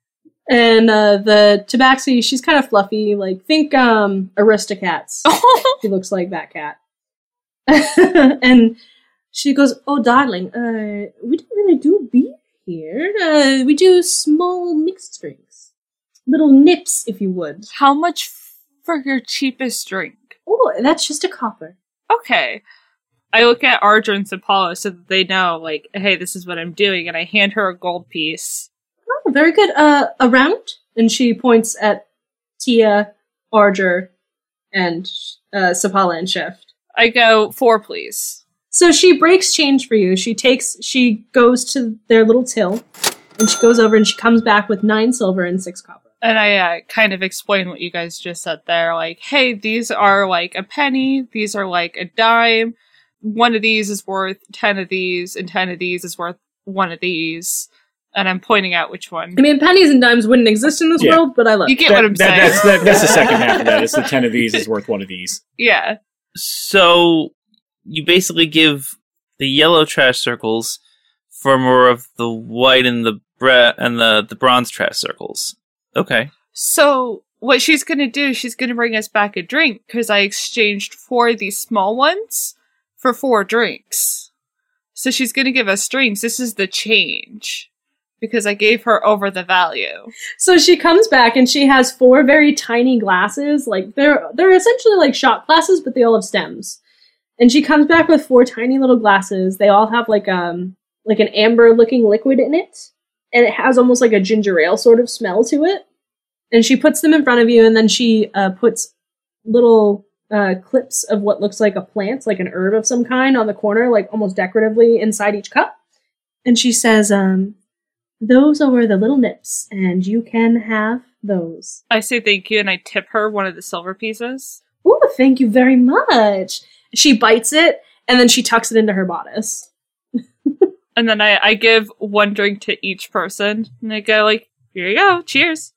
And uh, the tabaxi, she's kind of fluffy, like think um, Aristocats. She looks like that cat. and she goes, "Oh, darling, uh, we don't really do beer here. Uh, we do small mixed drinks, little nips, if you would. how much for your cheapest drink? Oh, that's just a copper. Okay. I look at Arger and Sapala so that they know, like, hey, this is what I'm doing, and I hand her a gold piece. Oh, very good. Uh, around." And she points at Tia, Arger, and uh, Sapala and Shift. I go, four, please. So she breaks change for you. She takes, she goes to their little till, and she goes over and she comes back with nine silver and six copper. And I uh, kind of explain what you guys just said there. Like, hey, these are like a penny, these are like a dime. One of these is worth 10 of these, and 10 of these is worth one of these. And I'm pointing out which one. I mean, pennies and dimes wouldn't exist in this Yeah. world, but I love You it. get That- what I'm that- saying. that's, that, that's the second half of that. It's the ten of these is worth one of these. yeah. So you basically give the yellow trash circles for more of the white and the bre- and the the bronze trash circles. Okay. So what she's gonna do, she's gonna bring us back a drink because I exchanged four of these small ones for four drinks. So she's gonna give us drinks. This is the change because I gave her over the value. So she comes back and she has four very tiny glasses. Like they're they're essentially like shot glasses, but they all have stems. And she comes back with four tiny little glasses. They all have like um like an amber looking liquid in it, and it has almost like a ginger ale sort of smell to it. And she puts them in front of you, and then she uh, puts little uh, clips of what looks like a plant, like an herb of some kind, on the corner, like almost decoratively inside each cup. And she says, um, "Those are the little nips, and you can have those." I say thank you and I tip her one of the silver pieces. Oh, thank you very much. She bites it and then she tucks it into her bodice. And then I, I give one drink to each person. And I go like, here you go, cheers.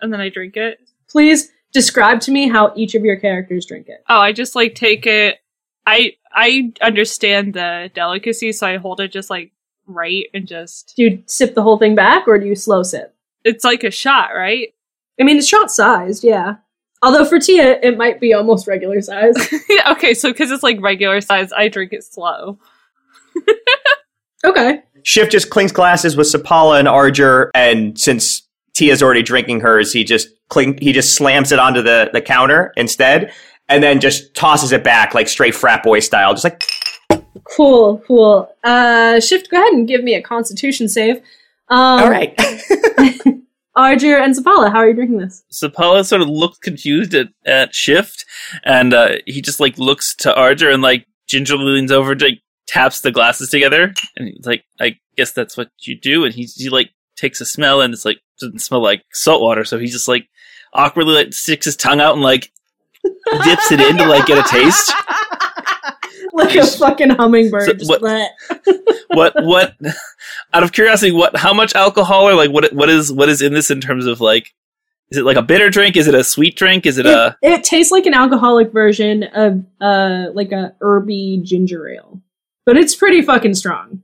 And then I drink it. Please describe to me how each of your characters drink it. Oh, I just like take it. I I understand the delicacy, so I hold it just like right and just. Do you sip the whole thing back or do you slow sip? It's like a shot, right? I mean, it's shot sized, yeah. Although for Tia, it might be almost regular size. Yeah, okay, so because it's like regular size, I drink it slow. okay. Shift just clinks glasses with Sapala and Arger, and since Tia's already drinking hers, he just clink, he just slams it onto the, the counter instead, and then just tosses it back like straight frat boy style, just like Cool, cool. Uh, Shift, go ahead and give me a constitution save. Um, all right. Arger and Sapala, how are you drinking this? Sapala sort of looks confused at, at Shift, and uh, he just like looks to Arger and like gingerly leans over to like, taps the glasses together, and he's like, "I guess that's what you do." And he he like takes a smell, and it's like doesn't smell like salt water, so he just like awkwardly like sticks his tongue out and like dips it in to like get a taste. like a fucking hummingbird. So what-. What what? Out of curiosity, what? How much alcohol or like what? What is what is in this in terms of like? Is it like a bitter drink? Is it a sweet drink? Is it a It, it tastes like an alcoholic version of uh like a herby ginger ale, but it's pretty fucking strong.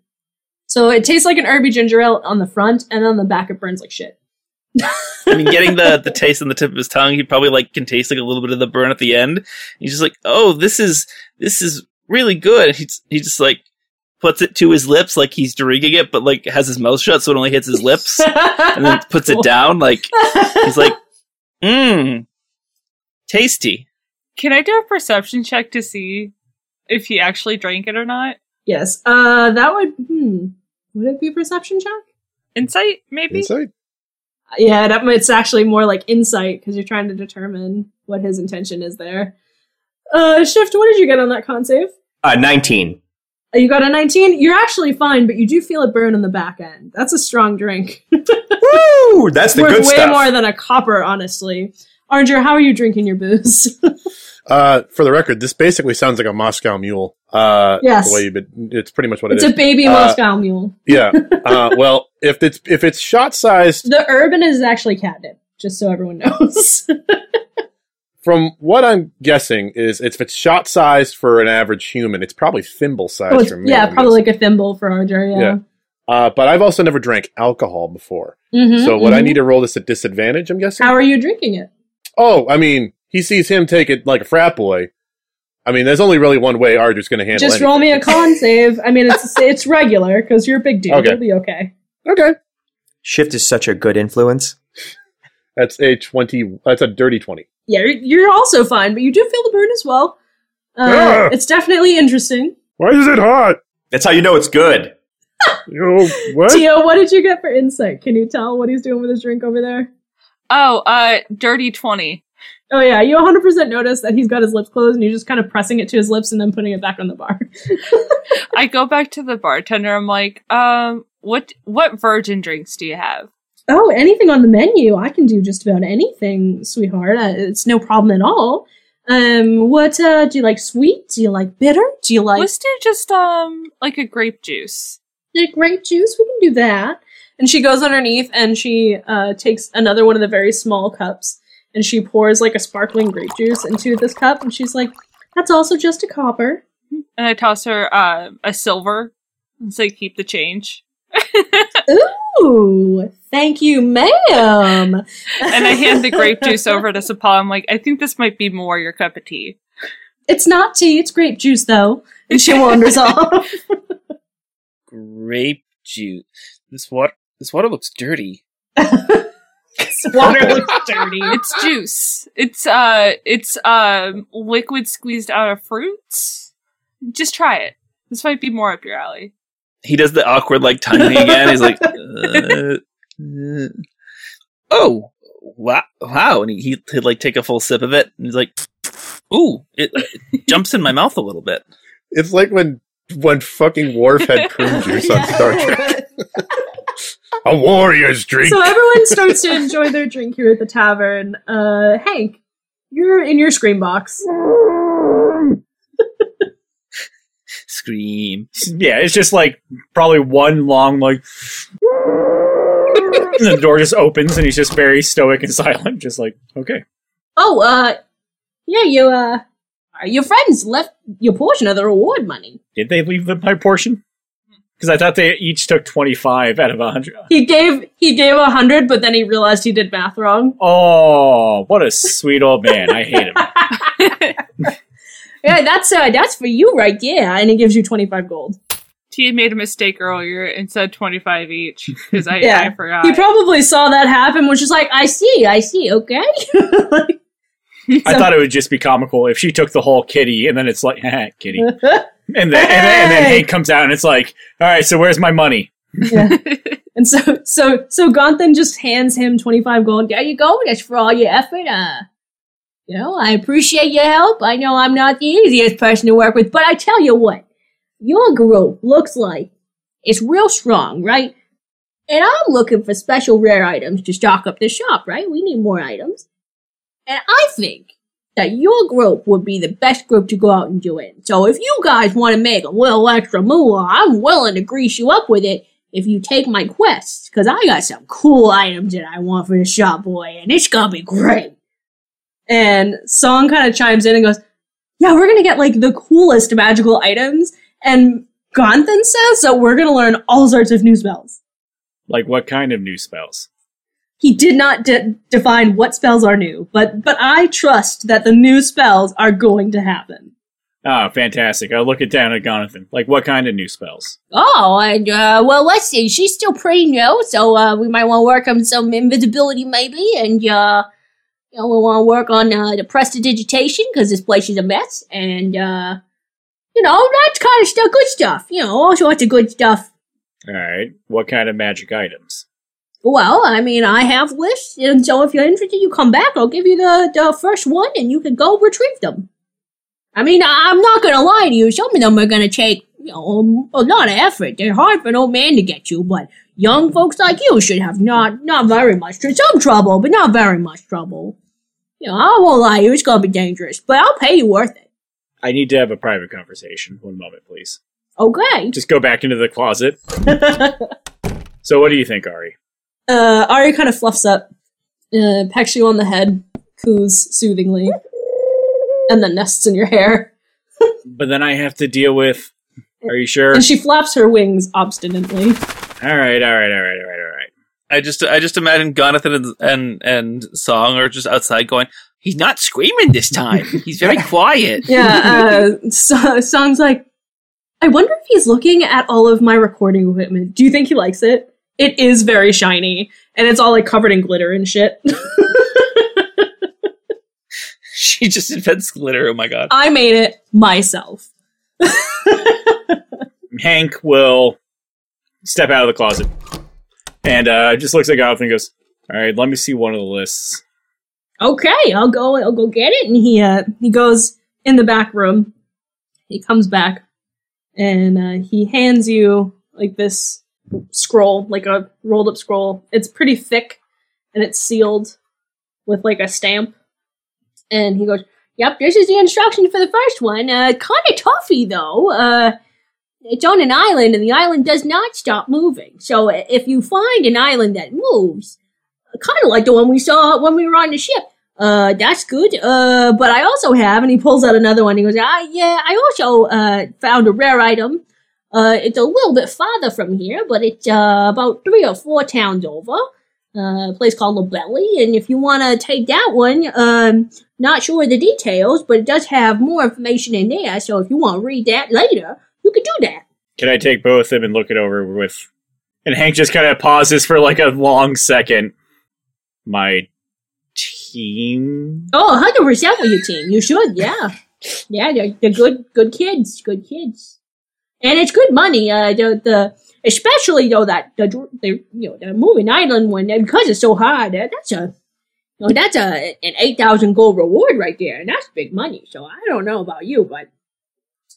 So it tastes like an herby ginger ale on the front, and on the back it burns like shit. I mean, getting the the taste on the tip of his tongue, he probably like can taste like a little bit of the burn at the end. He's just like, "Oh, this is this is really good." He's he just like puts it to his lips like he's drinking it, but like has his mouth shut so it only hits his lips, and then puts it down like he's like, "Mmm, tasty." Can I do a perception check to see if he actually drank it or not? yes. Uh, that would hmm. Would it be a perception check? Insight, maybe? Insight. Yeah, that, it's actually more like insight because you're trying to determine what his intention is there. Uh, Shift, what did you get on that con save? uh, 19. Uh, You got a 19? You're actually fine, but you do feel it burn on the back end. That's a strong drink. Woo! That's the Worth good way stuff. more than a copper, honestly. Arger, how are you drinking your booze? Uh, for the record, this basically sounds like a Moscow Mule. Uh, Yes. The way you, but it's pretty much what it's it is. a baby Uh, Moscow mule. yeah. Uh, well, if it's if it's shot sized, The urban is actually catnip, just so everyone knows. From what I'm guessing, is if it's shot sized for an average human, it's probably thimble sized Oh, for me. yeah, I'm probably guessing. like a thimble for Arger, yeah. Yeah. Uh, but I've also never drank alcohol before, Mhm, so would I mhm. need to roll this at disadvantage? I'm guessing. How are you drinking it? Oh, I mean, he sees him take it like a frat boy. I mean, there's only really one way Arger's going to handle. It. Just roll me a anything. con save. I mean, it's it's regular because you're a big dude. Okay. You'll be okay. Okay, Shift is such a good influence. That's a twenty. That's a dirty twenty. Yeah, you're, you're also fine, but you do feel the burn as well. Uh, Ah. It's definitely interesting. Why is it hot? That's how you know it's good. You know, what? Tia, what did you get for insight? Can you tell what he's doing with his drink over there? Oh, uh, dirty 20. Oh yeah, you 100% notice that he's got his lips closed and you're just kind of pressing it to his lips and then putting it back on the bar. I go back to the bartender. I'm like, um, what what virgin drinks do you have? Oh, anything on the menu, I can do just about anything, sweetheart. Uh, it's no problem at all. Um, what uh, do you like? Sweet? Do you like bitter? Do you like Let's do just um like a grape juice. the grape juice? We can do that. And she goes underneath and she uh, takes another one of the very small cups and she pours like a sparkling grape juice into this cup and she's like, "That's also just a copper." And I toss her uh, a silver and say, keep the change. Ooh, thank you, ma'am. And I hand the grape juice over to Sapal. I'm like, I think this might be more your cup of tea. It's not tea, it's grape juice though. And she wanders off. Grape juice. This water. This water looks dirty. Water looks dirty. It's juice. It's uh it's um liquid squeezed out of fruits. Just try it. This might be more up your alley. He does the awkward like tongue again. He's like, uh, uh, "Oh, wow, wow!" And he he he'd like take a full sip of it, and he's like, "Ooh, it, it jumps in my mouth a little bit." It's like when when fucking Worf had prune juice on Star Trek. A warrior's drink. So everyone starts to enjoy their drink here at the tavern. Uh, Hank, you're in your screen box. Scream. Yeah, it's just like probably one long like. and the door just opens and he's just very stoic and silent, just like okay. Oh, uh, yeah, you, uh, your friends left your portion of the reward money. Did they leave the, my portion? Because I thought they each took twenty five out of a hundred. He gave he gave a hundred, but then he realized he did math wrong. Oh, what a sweet old man! I hate him. Yeah, that's uh, that's for you right Yeah, and it gives you twenty five gold. Tia made a mistake earlier and said 25 each because I, Yeah. I forgot. He probably saw that happen, was just like, I see, I see, okay. I thought it would just be comical if she took the whole kitty and then it's like, "Haha, kitty, and then, and then and then Hank comes out and it's like, all right, so where's my money? yeah. and so so so Gonthan just hands him twenty five gold. There you go. That's for all your effort. Uh, you know, I appreciate your help. I know I'm not the easiest person to work with, but I tell you what, your group looks like it's real strong, right? And I'm looking for special rare items to stock up the shop, right? We need more items. And I think that your group would be the best group to go out and do it. So if you guys want to make a little extra moolah, I'm willing to grease you up with it if you take my quests, because I got some cool items that I want for the shop boy, and it's gonna be great. And Song kind of chimes in and goes, Yeah, we're gonna get like the coolest magical items. And Gonthan says that we're gonna learn all sorts of new spells. Like what kind of new spells? He did not de- define what spells are new, but but I trust that the new spells are going to happen. Oh, fantastic! I look it down at Jonathan. Like what kind of new spells? Oh, and uh, well, let's see. She's still pretty new, so uh, we might want to work on some invisibility, maybe, and uh, you know, we want to work on uh, the prestidigitation because this place is a mess, and uh, you know, that's kind of stuff, good stuff. You know, all sorts of good stuff. All right, what kind of magic items? Well, I mean, I have lists, and so if you're interested, you come back. I'll give you the the first one, and you can go retrieve them. I mean, I- I'm not gonna lie to you. Some of them are gonna take you know a lot of effort. They're hard for an old man to get you, but young folks like you should have not not very much tr- some trouble, but not very much trouble. You know, I won't lie. It's gonna be dangerous, but I'll pay you worth it. I need to have a private conversation. One moment, please. Okay. Just go back into the closet. So, what do you think, Ari? uh, Ari kind of fluffs up, uh, pecks you on the head, coos soothingly, and then nests in your hair. But then I have to deal with. Are you sure? And she flaps her wings obstinately. All right, all right, all right, all right, all right. I just I just imagine Jonathan and and, and Song are just outside going. He's not screaming this time. He's very quiet. Yeah, uh, so, Song's like, I wonder if he's looking at all of my recording equipment. Do you think he likes it? It is very shiny, and it's all like covered in glitter and shit. She just invents glitter. Oh my god. I made it myself. Hank will step out of the closet and uh, just looks at Jonathan and goes, "All right, let me see one of the lists." okay, I'll go. I'll go get it. And he uh, he goes in the back room. He comes back, and uh, he hands you like this scroll, like a rolled up scroll. It's pretty thick, and it's sealed with like a stamp. And he goes, "Yep, this is the instruction for the first one. Uh, kind of toughy though. Uh." It's on an island, and the island does not stop moving. So if you find an island that moves, kind of like the one we saw when we were on the ship. Uh, that's good. Uh, but I also have, and he pulls out another one. He goes, ah, yeah, I also uh found a rare item. Uh, it's a little bit farther from here, but it's uh about three or four towns over. Uh, a place called Lobelli, and if you want to take that one, um, not sure the details, but it does have more information in there. So if you want to read that later, you could do that. Can I take both of them and look it over with? And Hank just kind of pauses for like a long second. My team. Oh, 100% with your team. You should, yeah. Yeah, they're, they're good, good kids, good kids, and it's good money. Uh, the the especially though that the the you know the moving island one because it's so hard. Uh, that's a you know, that's a an eight thousand gold reward right there, and that's big money. So I don't know about you, but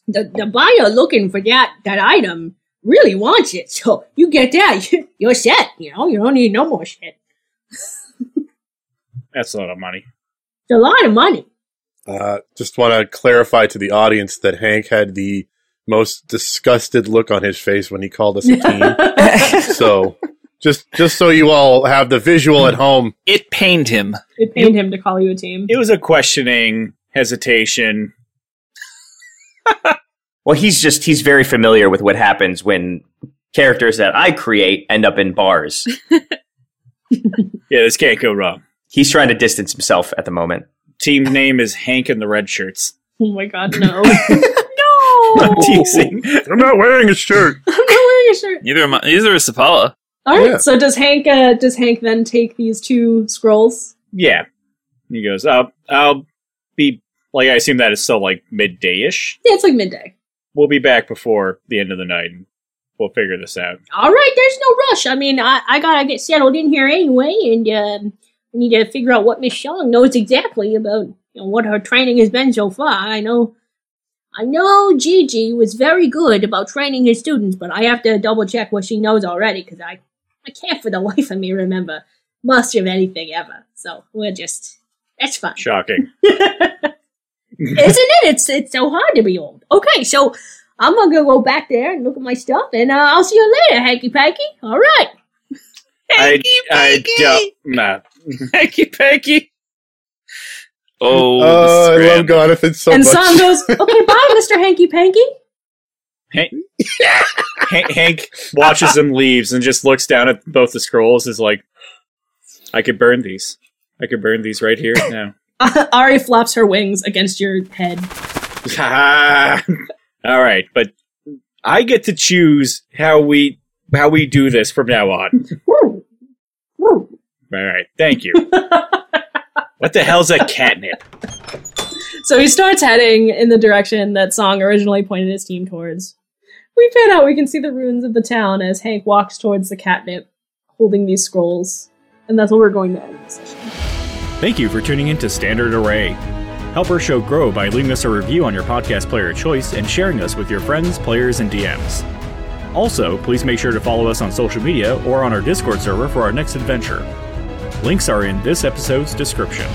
the the buyer looking for that that item really wants it. So you get that, you're set. You know, you don't need no more shit. That's a lot of money. It's a lot of money. Uh, just want to clarify to the audience that Hank had the most disgusted look on his face when he called us a team. so just just so you all have the visual at home. It pained him. It pained him to call you a team. It was a questioning, hesitation. Well, he's just he's very familiar with what happens when characters that I create end up in bars. Yeah, this can't go wrong. He's trying to distance himself at the moment. Team name is Hank and the Red Shirts. Oh my god, no. I'm no! teasing. I'm not wearing a shirt. I'm not wearing a shirt. Neither am I, neither is Sapala. All right. Yeah. So does Hank? Uh, does Hank then take these two scrolls? Yeah. He goes, I'll, I'll be, like, I assume that is still like midday ish. Yeah, it's like midday. We'll be back before the end of the night and we'll figure this out. All right, there's no rush. I mean, I, I gotta get settled in here anyway, and um, we need to figure out what Miss Shang knows exactly about you know, what her training has been so far. I know, I know Gigi was very good about training his students, but I have to double check what she knows already because I, I can't for the life of me remember much of anything ever. So we're just that's fine. Shocking. Isn't it? It's it's so hard to be old. Okay, so I'm gonna go back there and look at my stuff, and uh, I'll see you later, hanky panky. All right. I, I don't, nah. Hanky panky. Oh, Oh, I the love Jonathan so and much. And Sam goes, Okay, bye, Mister Hanky Panky. Hank, Hank, Hank watches him leaves and just looks down at both the scrolls. Is like, I could burn these. I could burn these right here now. Ari flaps her wings against your head. All right, but I get to choose how we how we do this from now on. All right, thank you. what the hell's a catnip? So he starts heading in the direction that Song originally pointed his team towards. We pan out, we can see the ruins of the town as Hank walks towards the catnip, holding these scrolls. And that's where we're going to end the session. Thank you for tuning in to Standard Array. Help our show grow by leaving us a review on your podcast player of choice and sharing us with your friends, players, and DMs. Also, please make sure to follow us on social media or on our Discord server for our next adventure. Links are in this episode's description.